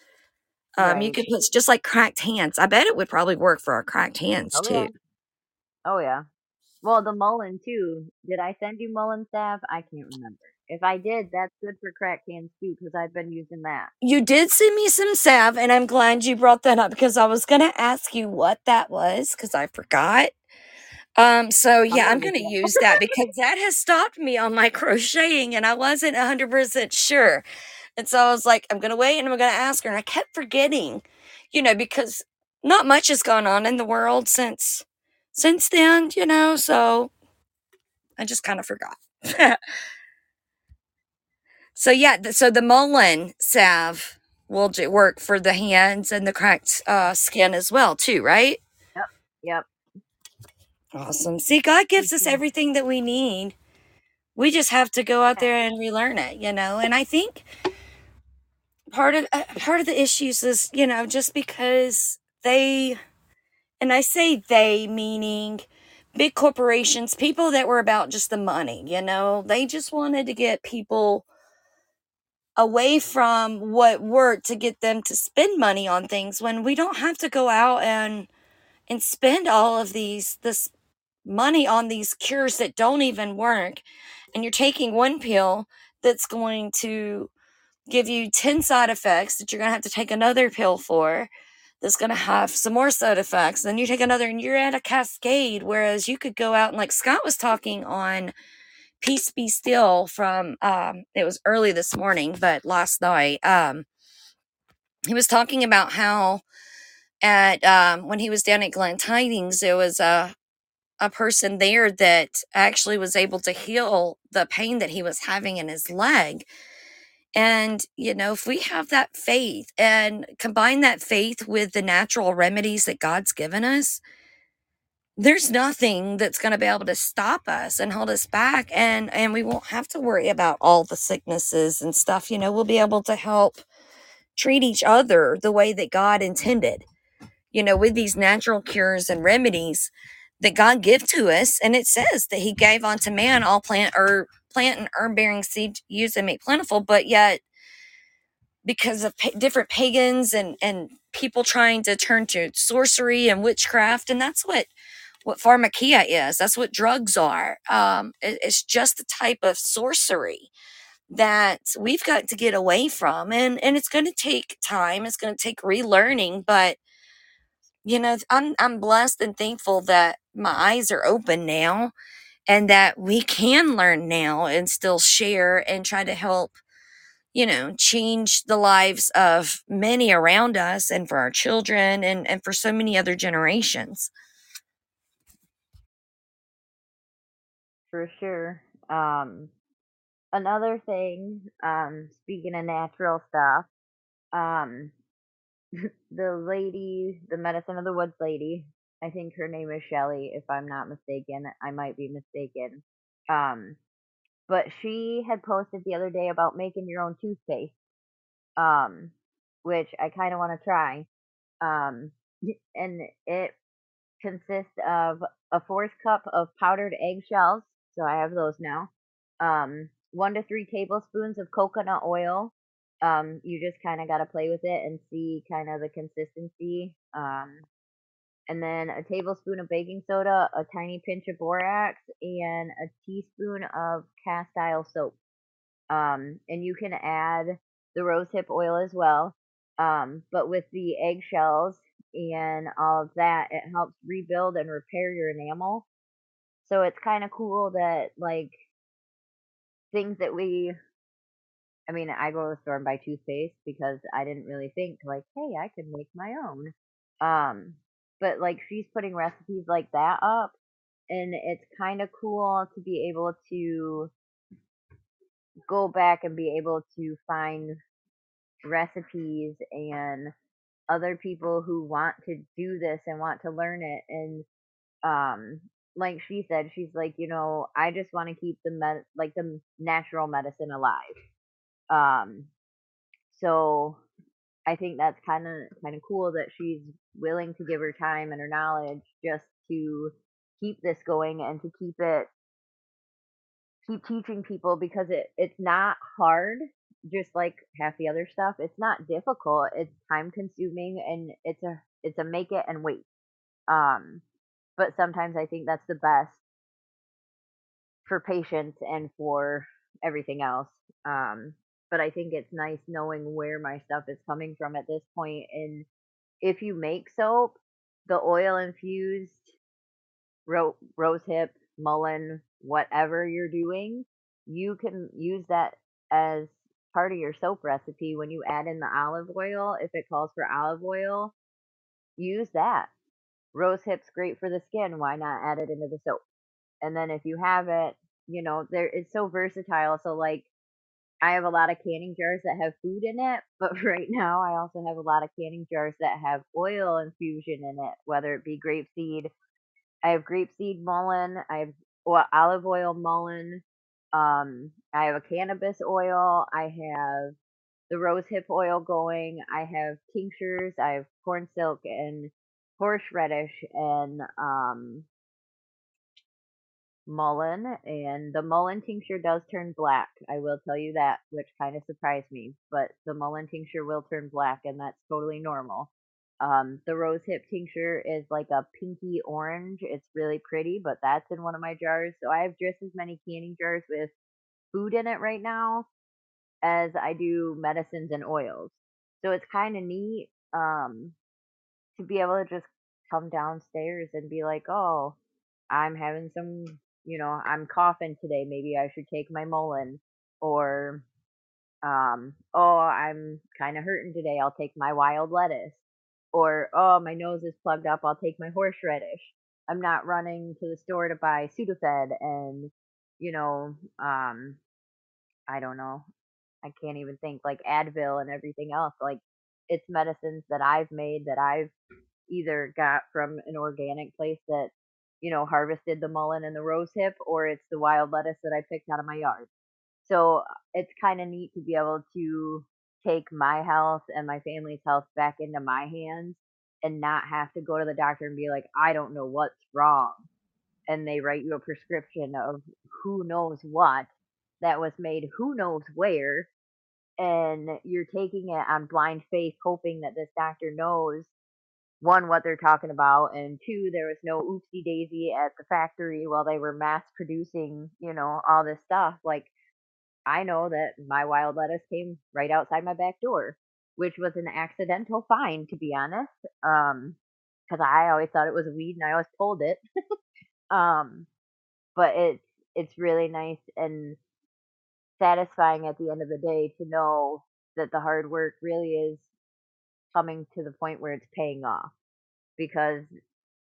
Um, right. you could put just like cracked hands. I bet it would probably work for our cracked hands oh, too. Yeah. Oh yeah. Well, the mullein too. Did I send you mullein salve? I can't remember. If I did, that's good for crack cans too, because I've been using that. You did send me some salve, and I'm glad you brought that up because I was going to ask you what that was because I forgot. Um, so yeah, I'm going to use that because that has stopped me on my crocheting, and I wasn't 100% sure. And so I was like, I'm going to wait and I'm going to ask her. And I kept forgetting, you know, because not much has gone on in the world since since then, you know, so I just kind of forgot. So yeah, so the mullein salve will work for the hands and the cracked uh, skin as well, too, right? Yep. Yep. Awesome. See, God gives us everything that we need. We just have to go out there and relearn it, you know. And I think part of uh, part of the issues is, you know, just because they And I say they, meaning big corporations, people that were about just the money, you know, they just wanted to get people away from what worked to get them to spend money on things when we don't have to go out and and spend all of these this money on these cures that don't even work. And you're taking one pill that's going to give you 10 side effects that you're going to have to take another pill for that's going to have some more side effects. Then you take another and you're at a cascade whereas you could go out and like scott was talking on peace be still from um it was early this morning but last night um he was talking about how at um when he was down at glen tidings there was a a person there that actually was able to heal the pain that he was having in his leg. And, you know, if we have that faith and combine that faith with the natural remedies that God's given us, there's nothing that's going to be able to stop us and hold us back and and we won't have to worry about all the sicknesses and stuff you know we'll be able to help treat each other the way that God intended you know with these natural cures and remedies that God give to us. And it says that he gave unto man all plant or plant and herb bearing seed use and make plentiful, but yet because of pa- different pagans and, and people trying to turn to sorcery and witchcraft, and that's what what pharmakeia is. That's what drugs are. Um, it- it's just the type of sorcery that we've got to get away from, and and it's going to take time. It's going to take relearning, but you know i'm i'm blessed and thankful that my eyes are open now and that we can learn now and still share and try to help you know change the lives of many around us and for our children and and for so many other generations for sure. Um, another thing, um, speaking of natural stuff, um, the lady, the medicine of the woods lady, I think her name is Shelly, if I'm not mistaken. I might be mistaken. Um, but she had posted the other day about making your own toothpaste, um, which I kind of want to try. Um, and it consists of a fourth cup of powdered eggshells, so I have those now. Um, one to three tablespoons of coconut oil. Um, you just kind of got to play with it and see kind of the consistency. Um, and then a tablespoon of baking soda, a tiny pinch of borax, and a teaspoon of castile soap. Um, and you can add the rosehip oil as well. Um, but with the eggshells and all of that, it helps rebuild and repair your enamel. So it's kind of cool that like things that we I mean, I go to the store and buy toothpaste because I didn't really think like, hey, I could make my own. Um, but like she's putting recipes like that up and it's kind of cool to be able to go back and be able to find recipes and other people who want to do this and want to learn it and um like she said she's like you know i just want to keep the med- like the natural medicine alive. Um so i think that's kind of kind of cool that she's willing to give her time and her knowledge just to keep this going and to keep it keep teaching people because it it's not hard just like half the other stuff. It's not difficult. It's time consuming and it's a it's a make it and wait. Um but sometimes i think that's the best for patients and for everything else um but i think it's nice knowing where my stuff is coming from at this point. and if you make soap the oil infused ro- rose hip, mullein, whatever you're doing, you can use that as part of your soap recipe when you add in the olive oil. If it calls for olive oil, use that. Rose hip's great for the skin. Why not add it into the soap? And then if you have it, you know, there it's so versatile. So like I have a lot of canning jars that have food in it, but right now I also have a lot of canning jars that have oil infusion in it, whether it be grapeseed, I have grapeseed mullein. I have well, olive oil mullein. Um, I have a cannabis oil. I have the rose hip oil going. I have tinctures. I have corn silk and horseradish and um mullein and the mullein tincture does turn black. I will tell you that, which kind of surprised me, but the mullein tincture will turn black and that's totally normal. Um, the rose hip tincture is like a pinky orange. It's really pretty, but that's in one of my jars. So I have just as many canning jars with food in it right now as I do medicines and oils. So it's kind of neat um, to be able to just come downstairs and be like, oh, I'm having some, you know, I'm coughing today. Maybe I should take my mullein. Or, um, oh, I'm kind of hurting today. I'll take my wild lettuce. Or, oh, my nose is plugged up. I'll take my horseradish. I'm not running to the store to buy Sudafed and, you know, um, I don't know. I can't even think like Advil and everything else. Like it's medicines that I've made that I've either got from an organic place that you know harvested the mullein and the rose hip, or it's the wild lettuce that I picked out of my yard. So it's kind of neat to be able to take my health and my family's health back into my hands and not have to go to the doctor and be like, I don't know what's wrong. And they write you a prescription of who knows what that was made who knows where and you're taking it on blind faith hoping that this doctor knows one what they're talking about and two there was no oopsie daisy at the factory while they were mass producing you know all this stuff. Like i know that my wild lettuce came right outside my back door which was an accidental find to be honest um because i always thought it was a weed and i always pulled it. Um but it's it's really nice and satisfying at the end of the day to know that the hard work really is coming to the point where it's paying off because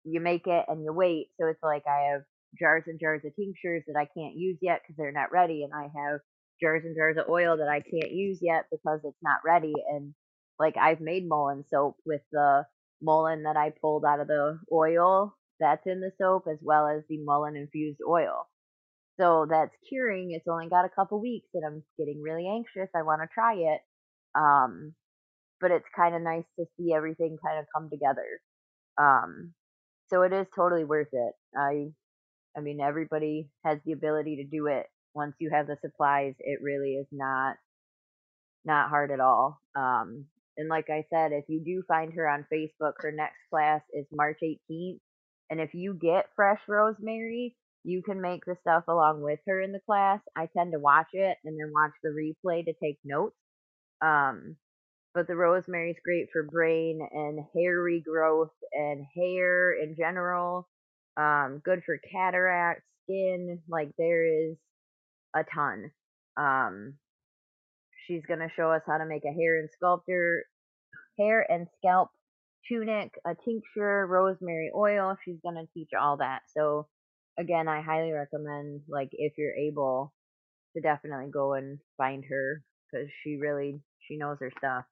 you make it and you wait. So it's like I have jars and jars of tinctures that I can't use yet because they're not ready, and I have jars and jars of oil that I can't use yet because it's not ready. And like I've made mullein soap with the mullein that I pulled out of the oil that's in the soap as well as the mullein infused oil. So that's curing. It's only got a couple weeks and I'm getting really anxious. I want to try it. Um, but it's kind of nice to see everything kind of come together. Um, so it is totally worth it. I, I mean, everybody has the ability to do it. Once you have the supplies, it really is not, not hard at all. Um, and like I said, if you do find her on Facebook, her next class is March 18th. And if you get fresh rosemary, you can make the stuff along with her in the class. I tend to watch it and then watch the replay to take notes. Um, but the rosemary is great for brain and hair regrowth and hair in general. Um, good for cataract, skin. Like there is a ton. Um, she's gonna show us how to make a hair and sculptor, hair and scalp tunic, a tincture, rosemary oil. She's gonna teach all that. So again, I highly recommend like if you're able to definitely go and find her because she really she knows her stuff.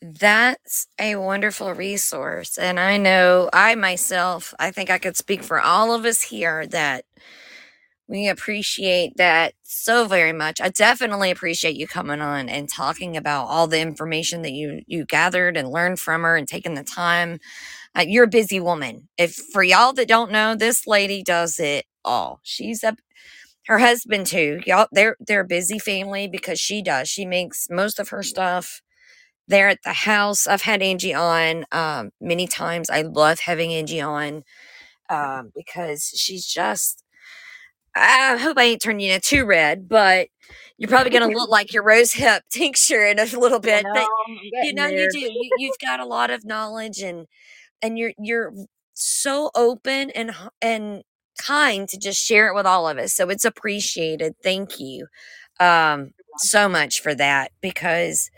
That's a wonderful resource. And I know I myself, I think I could speak for all of us here that we appreciate that so very much. I definitely appreciate you coming on and talking about all the information that you you gathered and learned from her and taking the time. Uh, you're a busy woman. If for y'all that don't know, this lady does it all. She's a her husband too. Y'all they're they're a busy family because she does. She makes most of her stuff there at the house. I've had Angie on um, many times. I love having Angie on um, because she's just. I hope I ain't turning you too red, but you're probably going to look like your rose hip tincture in a little bit. but you know, you do. You, you've got a lot of knowledge, and and you're you're so open and and kind to just share it with all of us. So it's appreciated. Thank you um, so much for that because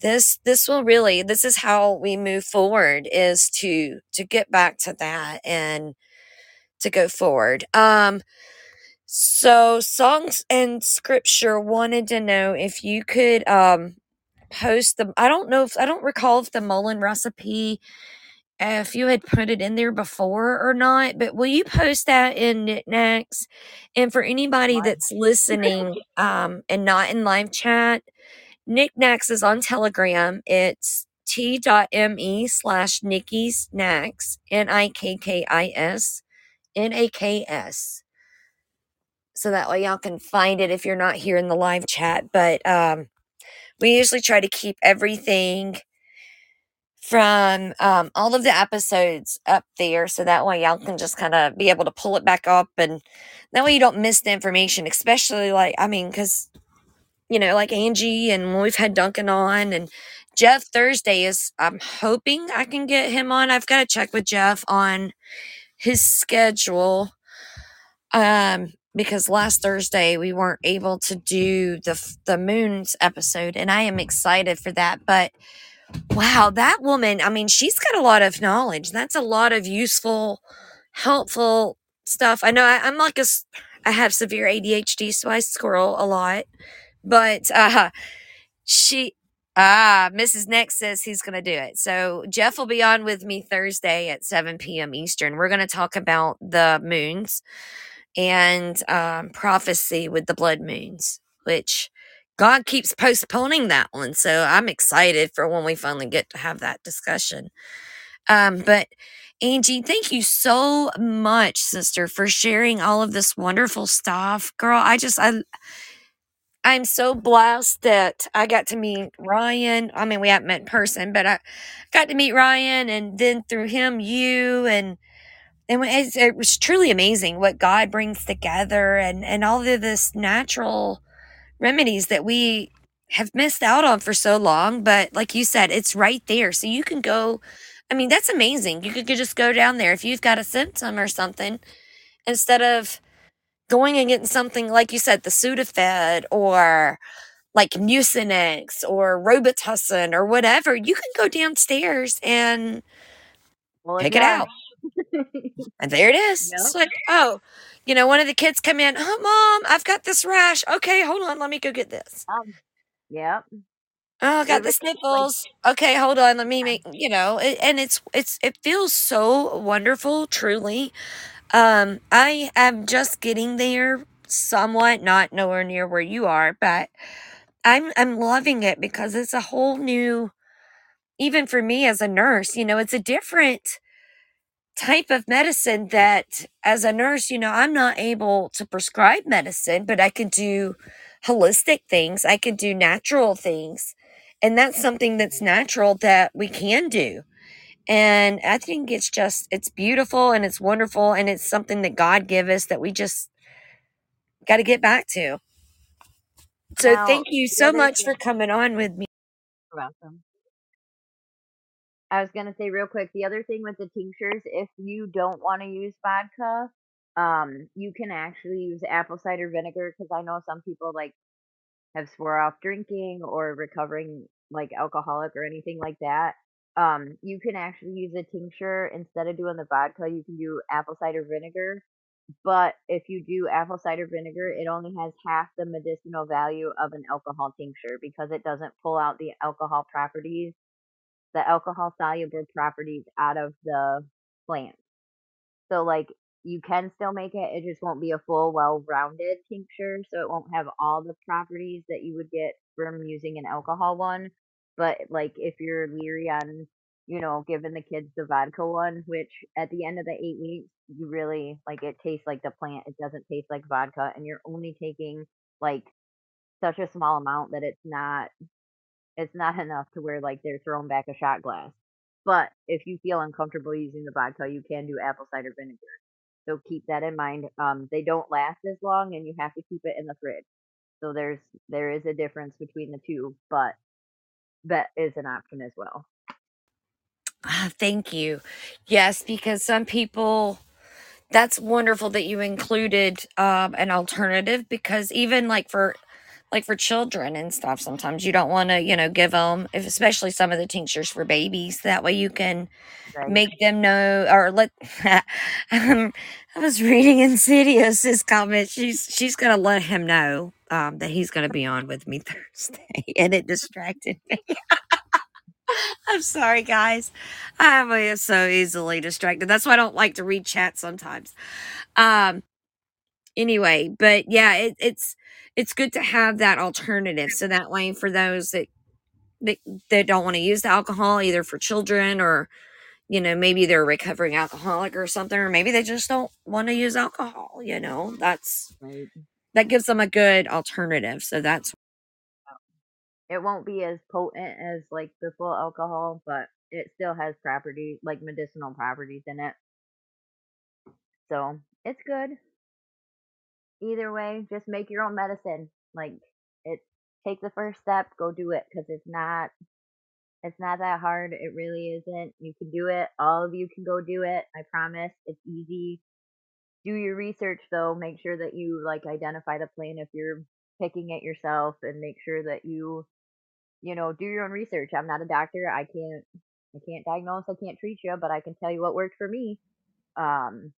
this this will really this is how we move forward is to to get back to that and to go forward um so songs and scripture wanted to know if you could um post the i don't know if i don't recall if the mullein recipe if you had put it in there before or not but will you post that in knickknacks and for anybody that's listening um and not in live chat Knickknacks is on Telegram. It's t.me slash Nikki's Knacks, N I K K I S N A K S. So that way y'all can find it if you're not here in the live chat. But um, we usually try to keep everything from um, all of the episodes up there so that way y'all can just kind of be able to pull it back up and that way you don't miss the information especially like i mean because you know like angie and when we've had duncan on and jeff thursday is i'm hoping i can get him on i've got to check with jeff on his schedule um because last thursday we weren't able to do the the moons episode and i am excited for that but Wow, that woman, I mean, she's got a lot of knowledge. That's a lot of useful, helpful stuff. I know I, I'm like a, I have severe ADHD, so I scroll a lot. But uh, she, ah, Mrs. Next says he's going to do it. So Jeff will be on with me Thursday at 7 p.m. Eastern. We're going to talk about the moons and um, prophecy with the blood moons, which God keeps postponing that one. So I'm excited for when we finally get to have that discussion. Um, but Angie, thank you so much, sister, for sharing all of this wonderful stuff. Girl, I just I I'm so blessed that I got to meet Ryan. I mean, we haven't met in person, but I got to meet Ryan and then through him you and and it was truly amazing what God brings together and and all of this natural remedies that we have missed out on for so long but like you said it's right there. So you can go i mean that's amazing. You could just go down there if you've got a symptom or something instead of going and getting something like you said the sudafed or like mucinex or robitussin or whatever you can go downstairs and Well, pick it out. And there it is. Yep. it's like oh you know one of the kids come in oh mom i've got this rash okay hold on let me go get this Um, yep. Oh, I got the sniffles. Okay, hold on. Let me make, you know, it, and it's it's it feels so wonderful, truly. Um, I am just getting there somewhat, not nowhere near where you are, but I'm I'm loving it because it's a whole new even for me as a nurse, you know, it's a different type of medicine that as a nurse, you know, I'm not able to prescribe medicine, but I can do holistic things. I can do natural things. And that's something that's natural that we can do. And I think it's just it's beautiful and it's wonderful and it's something that God gave us that we just got to get back to. So Now, thank you so much for coming on with me. You're welcome. I was gonna say real quick, the other thing with the tinctures, if you don't want to use vodka, um, you can actually use apple cider vinegar because I know some people like have swore off drinking or recovering like alcoholic or anything like that. Um, you can actually use a tincture instead of doing the vodka. You can do apple cider vinegar, but if you do apple cider vinegar, it only has half the medicinal value of an alcohol tincture because it doesn't pull out the alcohol properties the alcohol soluble properties out of the plant. So like you can still make it, it just won't be a full well rounded tincture, so it won't have all the properties that you would get from using an alcohol one. But like if you're leery on, you know, giving the kids the vodka one, which at the end of the eight weeks, you really like it tastes like the plant. It doesn't taste like vodka, and you're only taking like such a small amount that it's not it's not enough to where like they're throwing back a shot glass. But if you feel uncomfortable using the vodka, you can do apple cider vinegar. So keep that in mind. Um, they don't last as long, and you have to keep it in the fridge. So there's there is a difference between the two, but that is an option as well. Ah, thank you. Yes, because some people that's wonderful that you included um, an alternative because even like for like for children and stuff sometimes you don't want to you know give them if, especially some of the tinctures for babies that way you can Right? make them know or let um, i was reading insidious's comment she's she's gonna let him know um, that he's gonna be on with me thursday and it distracted me. I'm sorry guys. I'm uh, so easily distracted. That's why i don't like to read chat sometimes. Um anyway but yeah it, it's it's good to have that alternative so that way for those that they, they don't want to use the alcohol either for children or you know maybe they're a recovering alcoholic or something or maybe they just don't want to use alcohol you know that's Right. that gives them a good alternative so that's It won't be as potent as like the full alcohol, but it still has property like medicinal properties in it. So it's good. Either way, just make your own medicine. Like it, take the first step, go do it, because it's not, it's not that hard. It really isn't. You can do it. All of you can go do it. I promise. It's easy. Do your research though. Make sure that you like identify the plan if you're picking it yourself, and make sure that you, you know, do your own research. I'm not a doctor. I can't, I can't diagnose. I can't treat you, but I can tell you what worked for me. Um,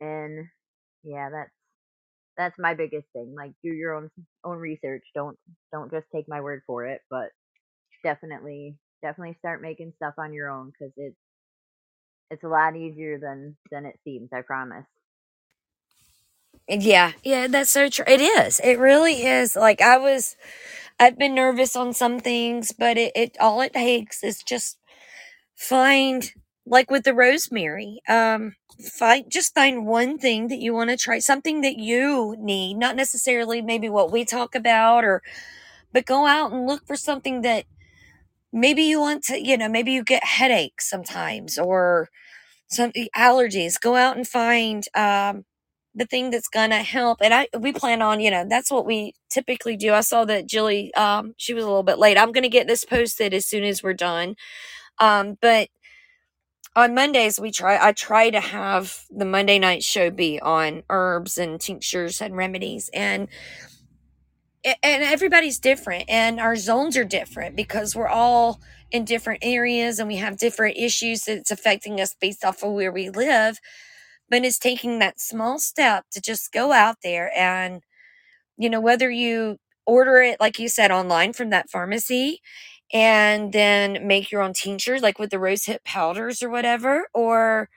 and yeah, that's that's my biggest thing. Like do your own own research. Don't don't just take my word for it, but definitely definitely start making stuff on your own cuz it's it's a lot easier than than it seems, I promise. yeah yeah that's so true it is it really is like i was i've been nervous on some things but it, it all it takes is just find like with the rosemary um find just find one thing that you want to try something that you need not necessarily maybe what we talk about or but go out and look for something that maybe you want to you know maybe you get headaches sometimes or some allergies go out and find um the thing that's gonna help and i we plan on you know that's what we typically do i saw that jilly um she was a little bit late i'm gonna get this posted as soon as we're done um but on Mondays we try I try to have the Monday night show be on herbs and tinctures and remedies and and everybody's different and our zones are different because we're all in different areas and we have different issues that's affecting us based off of where we live but it's taking that small step to just go out there and you know whether you order it like you said online from that pharmacy and then make your own tinctures like with the rose hip powders or whatever or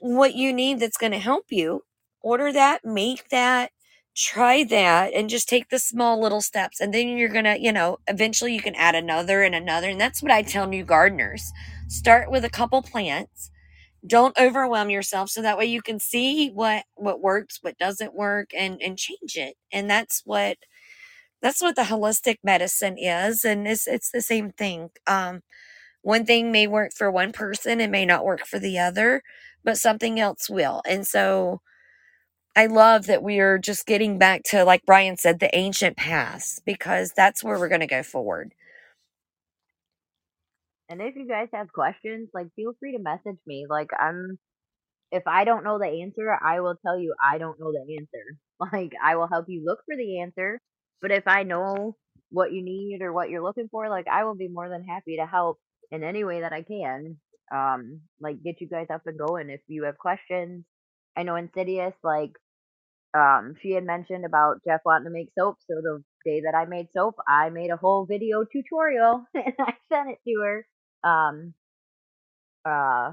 what you need that's going to help you order that make that try that and just take the small little steps and then you're going to you know eventually you can add another and another and that's what i tell new gardeners start with a couple plants don't overwhelm yourself so that way you can see what what works what doesn't work and and change it and that's what that's what the holistic medicine is and it's it's the same thing um one thing may work for one person and may not work for the other but something else will and so i love that we are just getting back to like brian said the ancient past because that's where we're going to go forward And if you guys have questions, like feel free to message me. Like I'm if I don't know the answer, I will tell you I don't know the answer. Like I will help you look for the answer, but if I know what you need or what you're looking for, like I will be more than happy to help in any way that I can. Um like get you guys up and going if you have questions. I know Insidious like um she had mentioned about Jeff wanting to make soap, so the day that I made soap, I made a whole video tutorial and I sent it to her. Um uh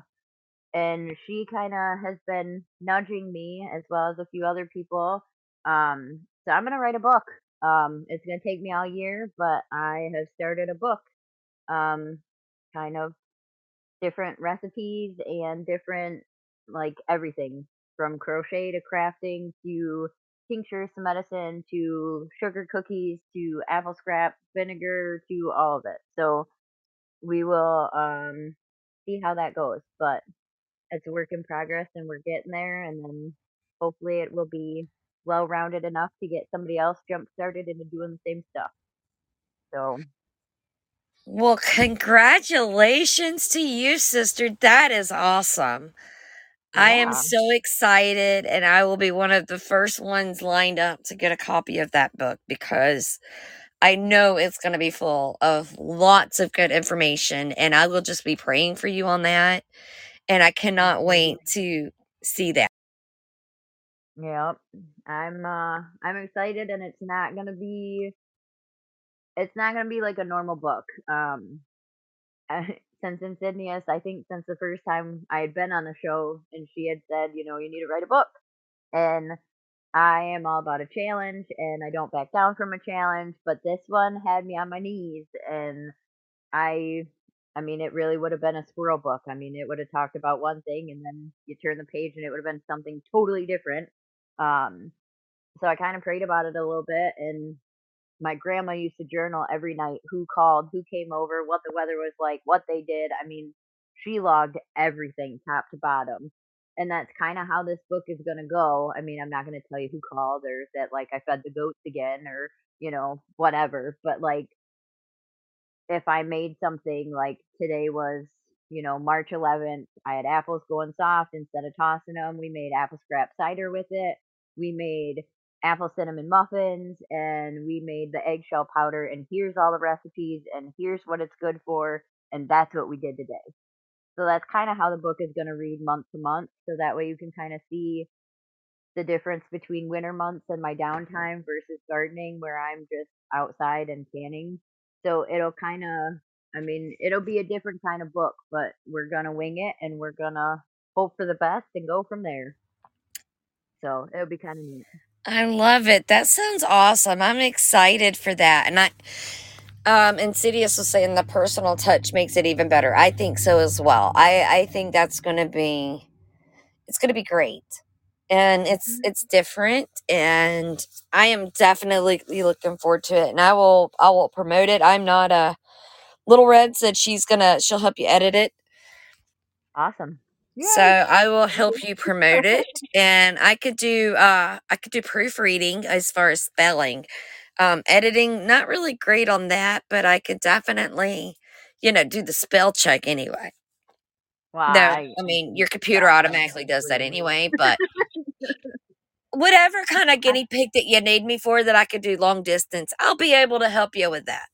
and she kind of has been nudging me as well as a few other people. Um, so I'm gonna write a book. Um, it's gonna take me all year, but I have started a book. Um, kind of different recipes and different like everything from crochet to crafting to tinctures to medicine to sugar cookies to apple scrap vinegar to all of it. So we will um see how that goes, but it's a work in progress and we're getting there and then hopefully it will be well rounded enough to get somebody else jump started into doing the same stuff. So well congratulations to you sister that is awesome I am so excited, and I will be one of the first ones lined up to get a copy of that book because I know it's going to be full of lots of good information, and I will just be praying for you on that. And I cannot wait mm-hmm. to see that. Yep. I'm uh I'm excited and it's not gonna be it's not gonna be like a normal book. Um since Insidious, I think since the first time I had been on the show and she had said, you know, you need to write a book. And I am all about a challenge and I don't back down from a challenge, but this one had me on my knees and I I mean, it really would have been a squirrel book. I mean, it would have talked about one thing, and then you turn the page, and it would have been something totally different. Um, so I kind of prayed about it a little bit, and my grandma used to journal every night who called, who came over, what the weather was like, what they did. I mean, she logged everything top to bottom. And that's kind of how this book is going to go. I mean, I'm not going to tell you who called or that, like, I fed the goats again or, you know, whatever. But, like, if I made something like today was, you know, March 11th, I had apples going soft instead of tossing them. We made apple scrap cider with it. We made apple cinnamon muffins and we made the eggshell powder. And here's all the recipes and here's what it's good for. And that's what we did today. So that's kind of how the book is going to read month to month. So that way you can kind of see the difference between winter months and my mm-hmm. downtime versus gardening where I'm just outside and canning. So it'll kind of, I mean, it'll be a different kind of book, but we're going to wing it and we're going to hope for the best and go from there. So it would be kind of neat. I love it. That sounds awesome. I'm excited for that. And I, um, Insidious was saying the personal touch makes it even better. I think so as well. I, I think that's going to be, it's going to be great. And it's, Mhm. it's different and I am definitely looking forward to it and I will, I will promote it. I'm not a, Little Red said she's gonna, she'll help you edit it. Awesome. So I will help you promote it, and I could do uh, I could do proofreading as far as spelling, um, editing. Not really great on that, but I could definitely, you know, do the spell check anyway. No, I, I mean your computer automatically does that anyway. But whatever kind of guinea pig that you need me for, that I could do long distance, I'll be able to help you with that.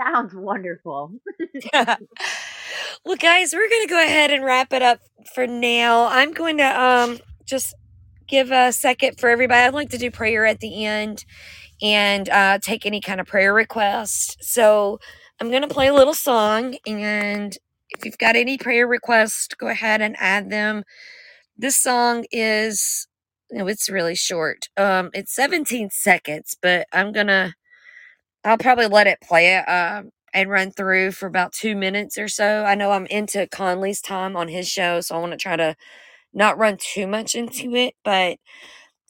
sounds wonderful. well, guys, we're going to go ahead and wrap it up for now. I'm going to um just give a second for everybody. I'd like to do prayer at the end and uh, take any kind of prayer request. So I'm going to play a little song, and if you've got any prayer requests, go ahead and add them. This song is, no, it's really short. Um, it's 17 seconds, but I'm gonna, I'll probably let it play it um, and run through for about two minutes or so. I know I'm into Conley's time on his show, so I want to try to not run too much into it. But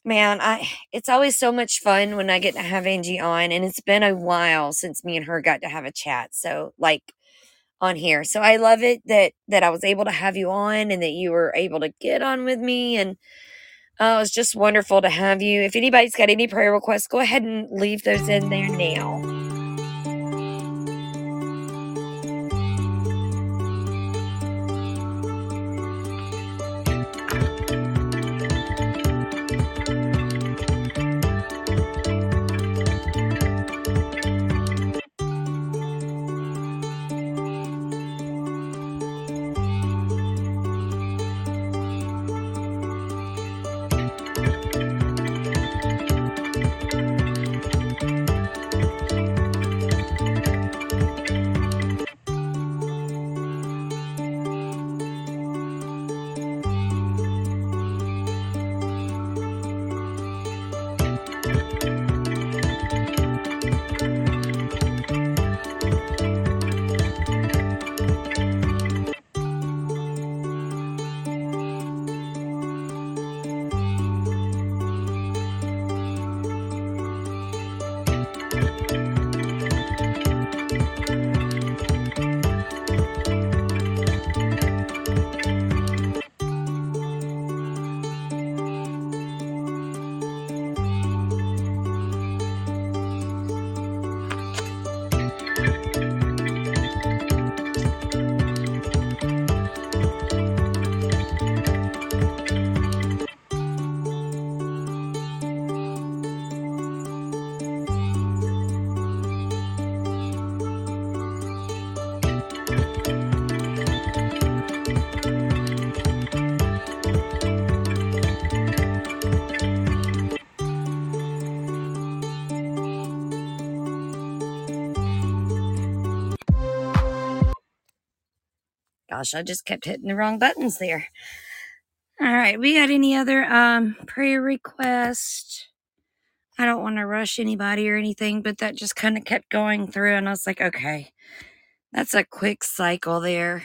man, I it's always so much fun when I get to have Angie on, and it's been a while since me and her got to have a chat. So like on here. So I love it that that I was able to have you on and that you were able to get on with me and uh, it's just wonderful to have you. If anybody's got any prayer requests, go ahead and leave those in there now. Gosh, I just kept hitting the wrong buttons there. All right, we got any other um prayer requests? I don't want to rush anybody or anything, but that just kind of kept going through, and I was like, okay, That's a quick cycle there.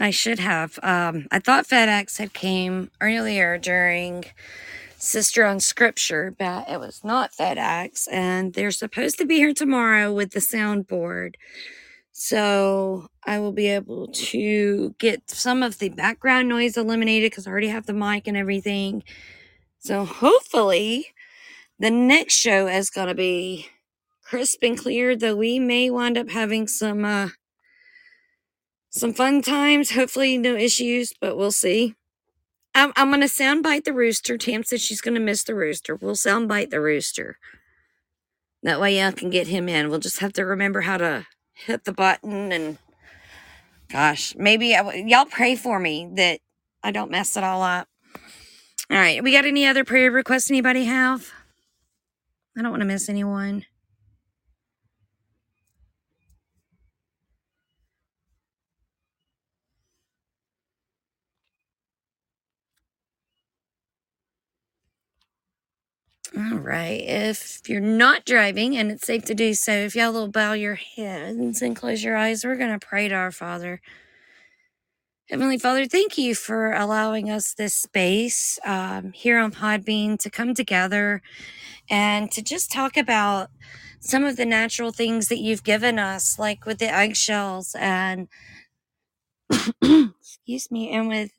I should have. Um, I thought FedEx had came earlier during Sister on Scripture, but it was not FedEx, and they're supposed to be here tomorrow with the soundboard. So I will be able to get some of the background noise eliminated because I already have the mic and everything. So hopefully the next show is going to be crisp and clear, though we may wind up having some uh, some fun times. Hopefully no issues, but we'll see. I'm, I'm going to soundbite the rooster. Tam said she's going to miss the rooster. We'll soundbite the rooster. That way I can get him in. We'll just have to remember how to hit the button and gosh, maybe I, y'all pray for me that I don't mess it all up. All right, we got any other prayer requests anybody have? I don't want to miss anyone. All right. If you're not driving and it's safe to do so, if y'all will bow your heads and close your eyes, we're going to pray to our Father. Heavenly Father, thank you for allowing us this space um, here on Podbean to come together and to just talk about some of the natural things that you've given us, like with the eggshells and, excuse me, and with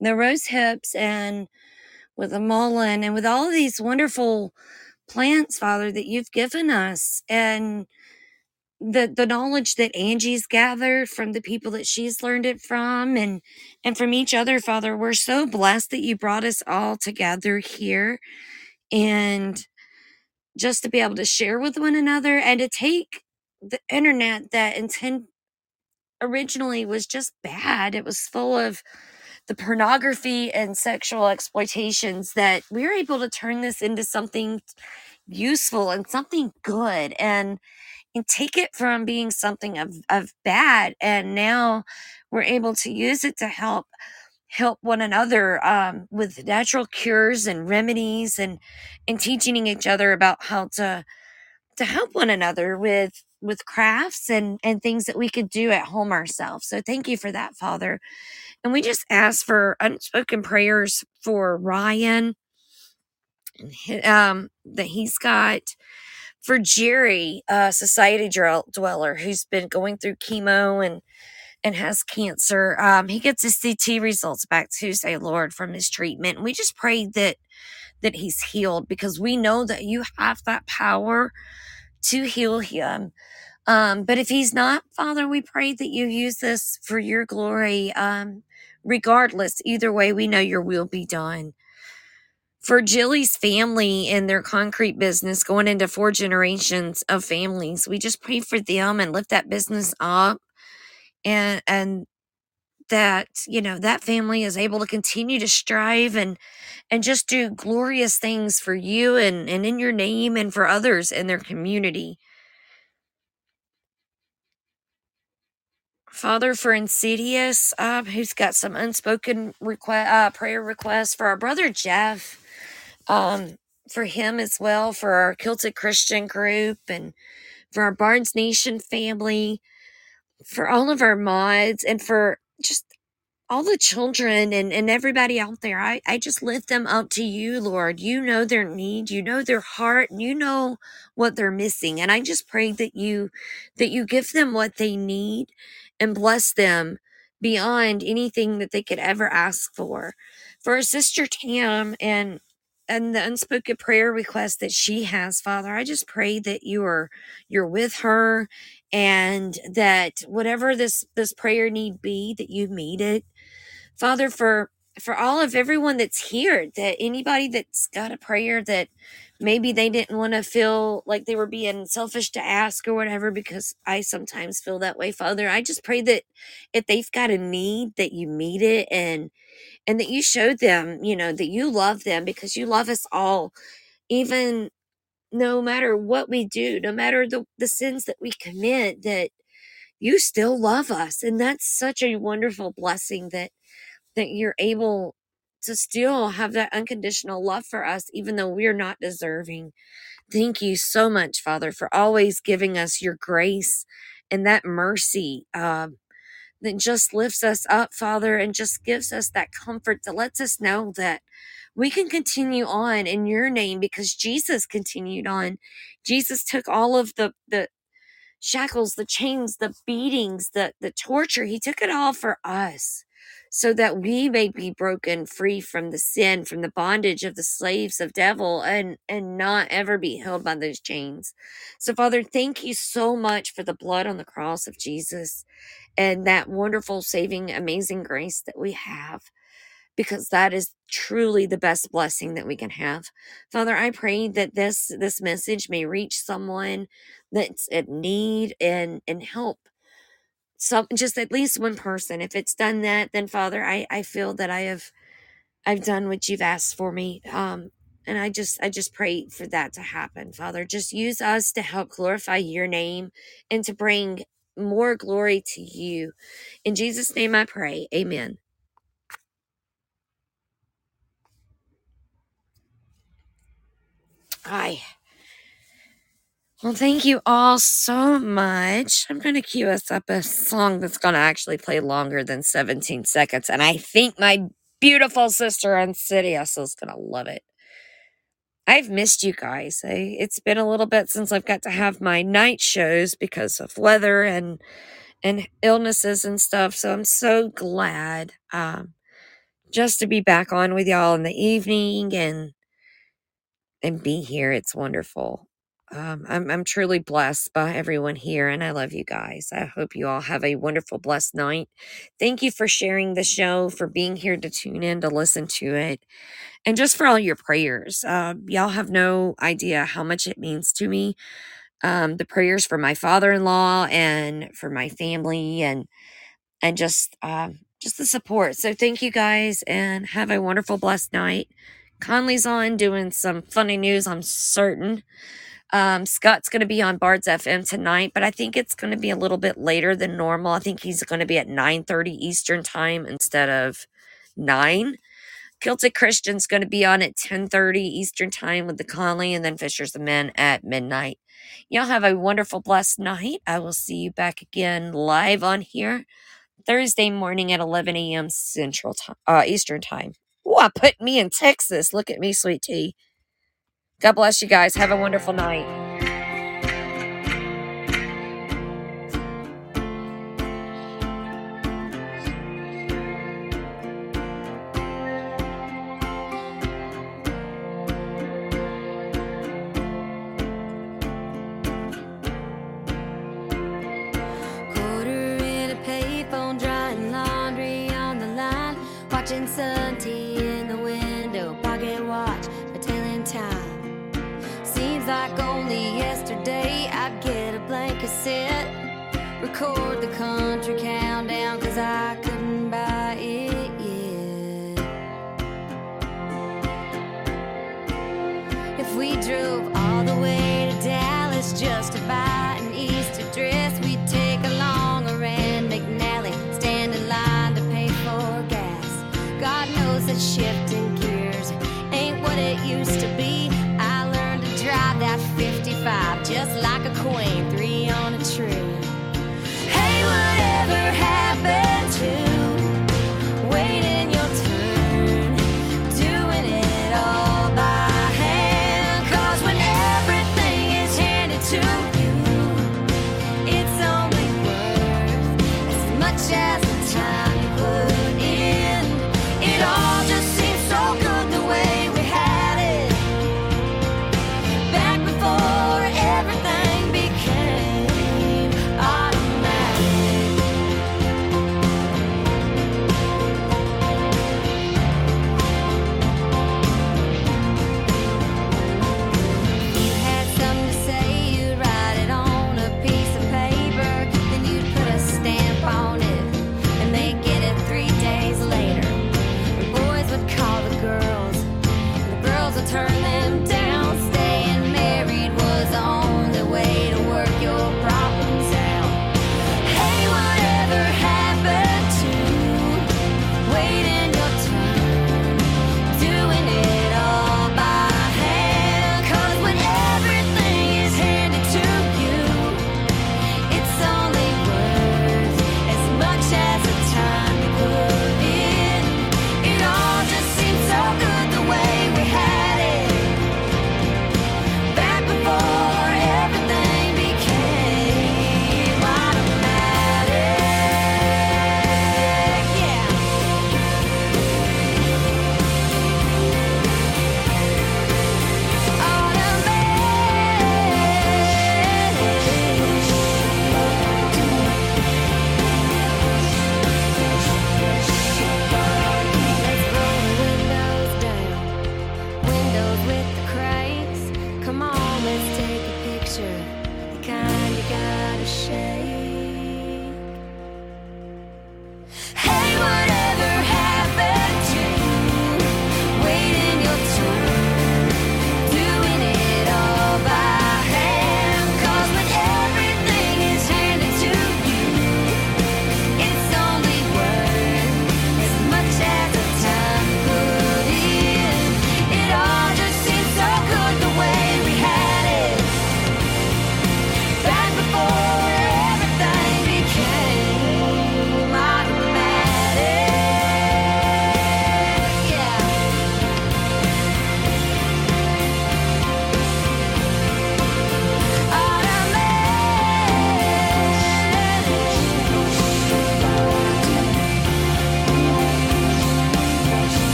the rose hips and with the mullein and with all these wonderful plants, Father, that you've given us. And the the knowledge that Angie's gathered from the people that she's learned it from and and from each other father we're so blessed that you brought us all together here and just to be able to share with one another and to take the internet that intend originally was just bad it was full of the pornography and sexual exploitations that we were able to turn this into something useful and something good and and take it from being something of, of bad and now we're able to use it to help help one another um, with natural cures and remedies and and teaching each other about how to to help one another with with crafts and and things that we could do at home ourselves so thank you for that father and we just ask for unspoken prayers for ryan um that he's got for Jerry, a society dweller who's been going through chemo and and has cancer. Um, he gets his CT results back Tuesday, Lord, from his treatment. And we just pray that that he's healed because we know that you have that power to heal him. Um, but if he's not, Father, we pray that you use this for your glory. Um, regardless, either way, we know your will be done for Jilly's family and their concrete business going into four generations of families. We just pray for them and lift that business up and and that you know that family is able to continue to strive and and just do glorious things for you and and in your name and for others in their community. Father for insidious uh, who's got some unspoken request uh, prayer requests for our brother jeff um, for him as well, for our Kilted Christian group, and for our Barnes Nation family, for all of our mods, and for just all the children and, and everybody out there. I, I just lift them up to you, Lord. You know their need, you know their heart, and you know what they're missing. And I just pray that you that you give them what they need and bless them beyond anything that they could ever ask for. For sister Tam and and the unspoken prayer request that she has father i just pray that you are you're with her and that whatever this this prayer need be that you meet it father for for all of everyone that's here that anybody that's got a prayer that maybe they didn't want to feel like they were being selfish to ask or whatever because i sometimes feel that way father. I just pray that if they've got a need that you meet it and and that you showed them, you know, that you love them because you love us all, even no matter what we do, no matter the, the sins that we commit, that you still love us. And that's such a wonderful blessing that that you're able to still have that unconditional love for us, even though we're not deserving. Thank you so much, Father, for always giving us your grace and that mercy. Um, that just lifts us up, Father, and just gives us that comfort that lets us know that we can continue on in your name because Jesus continued on. Jesus took all of the, the shackles, the chains, the beatings, the, the torture. He took it all for us so that we may be broken free from the sin, from the bondage of the slaves of devil and, and not ever be held by those chains. So Father, thank you so much for the blood on the cross of Jesus and that wonderful saving, amazing grace that we have because that is truly the best blessing that we can have. Father, I pray that this this message may reach someone that's at need and and help some just at least one person. If it's done that, then Father, I I feel that I have I've done what you've asked for me. Um and I just I just pray for that to happen, Father. Just use us to help glorify your name and to bring more glory to you. In Jesus' name I pray. Amen. Hi. Well, thank you all so much. I'm going to cue us up a song that's going to actually play longer than 17 seconds. And I think my beautiful sister Insidious is going to love it. I've missed you guys. I, it's been a little bit since I've got to have my night shows because of weather and and illnesses and stuff. So I'm so glad um, just to be back on with y'all in the evening and and be here. It's wonderful. Um, I'm I'm truly blessed by everyone here, and I love you guys. I hope you all have a wonderful, blessed night. Thank you for sharing the show, for being here to tune in to listen to it, and just for all your prayers. Uh, y'all have no idea how much it means to me. Um, the prayers for my father-in-law and for my family, and and just um, just the support. So thank you guys, and have a wonderful, blessed night. Conley's on doing some funny news, I'm certain. Um, Scott's going to be on Bards FM tonight, but I think it's going to be a little bit later than normal. I think he's going to be at 9:30 Eastern time instead of 9. Celtic Christian's going to be on at 10:30 Eastern time with the Conley and then Fishers the Men at midnight. Y'all have a wonderful blessed night. I will see you back again live on here Thursday morning at 11 a.m. Central time, uh, Eastern time. I put me in Texas. Look at me, sweet tea. God bless you guys. Have a wonderful night.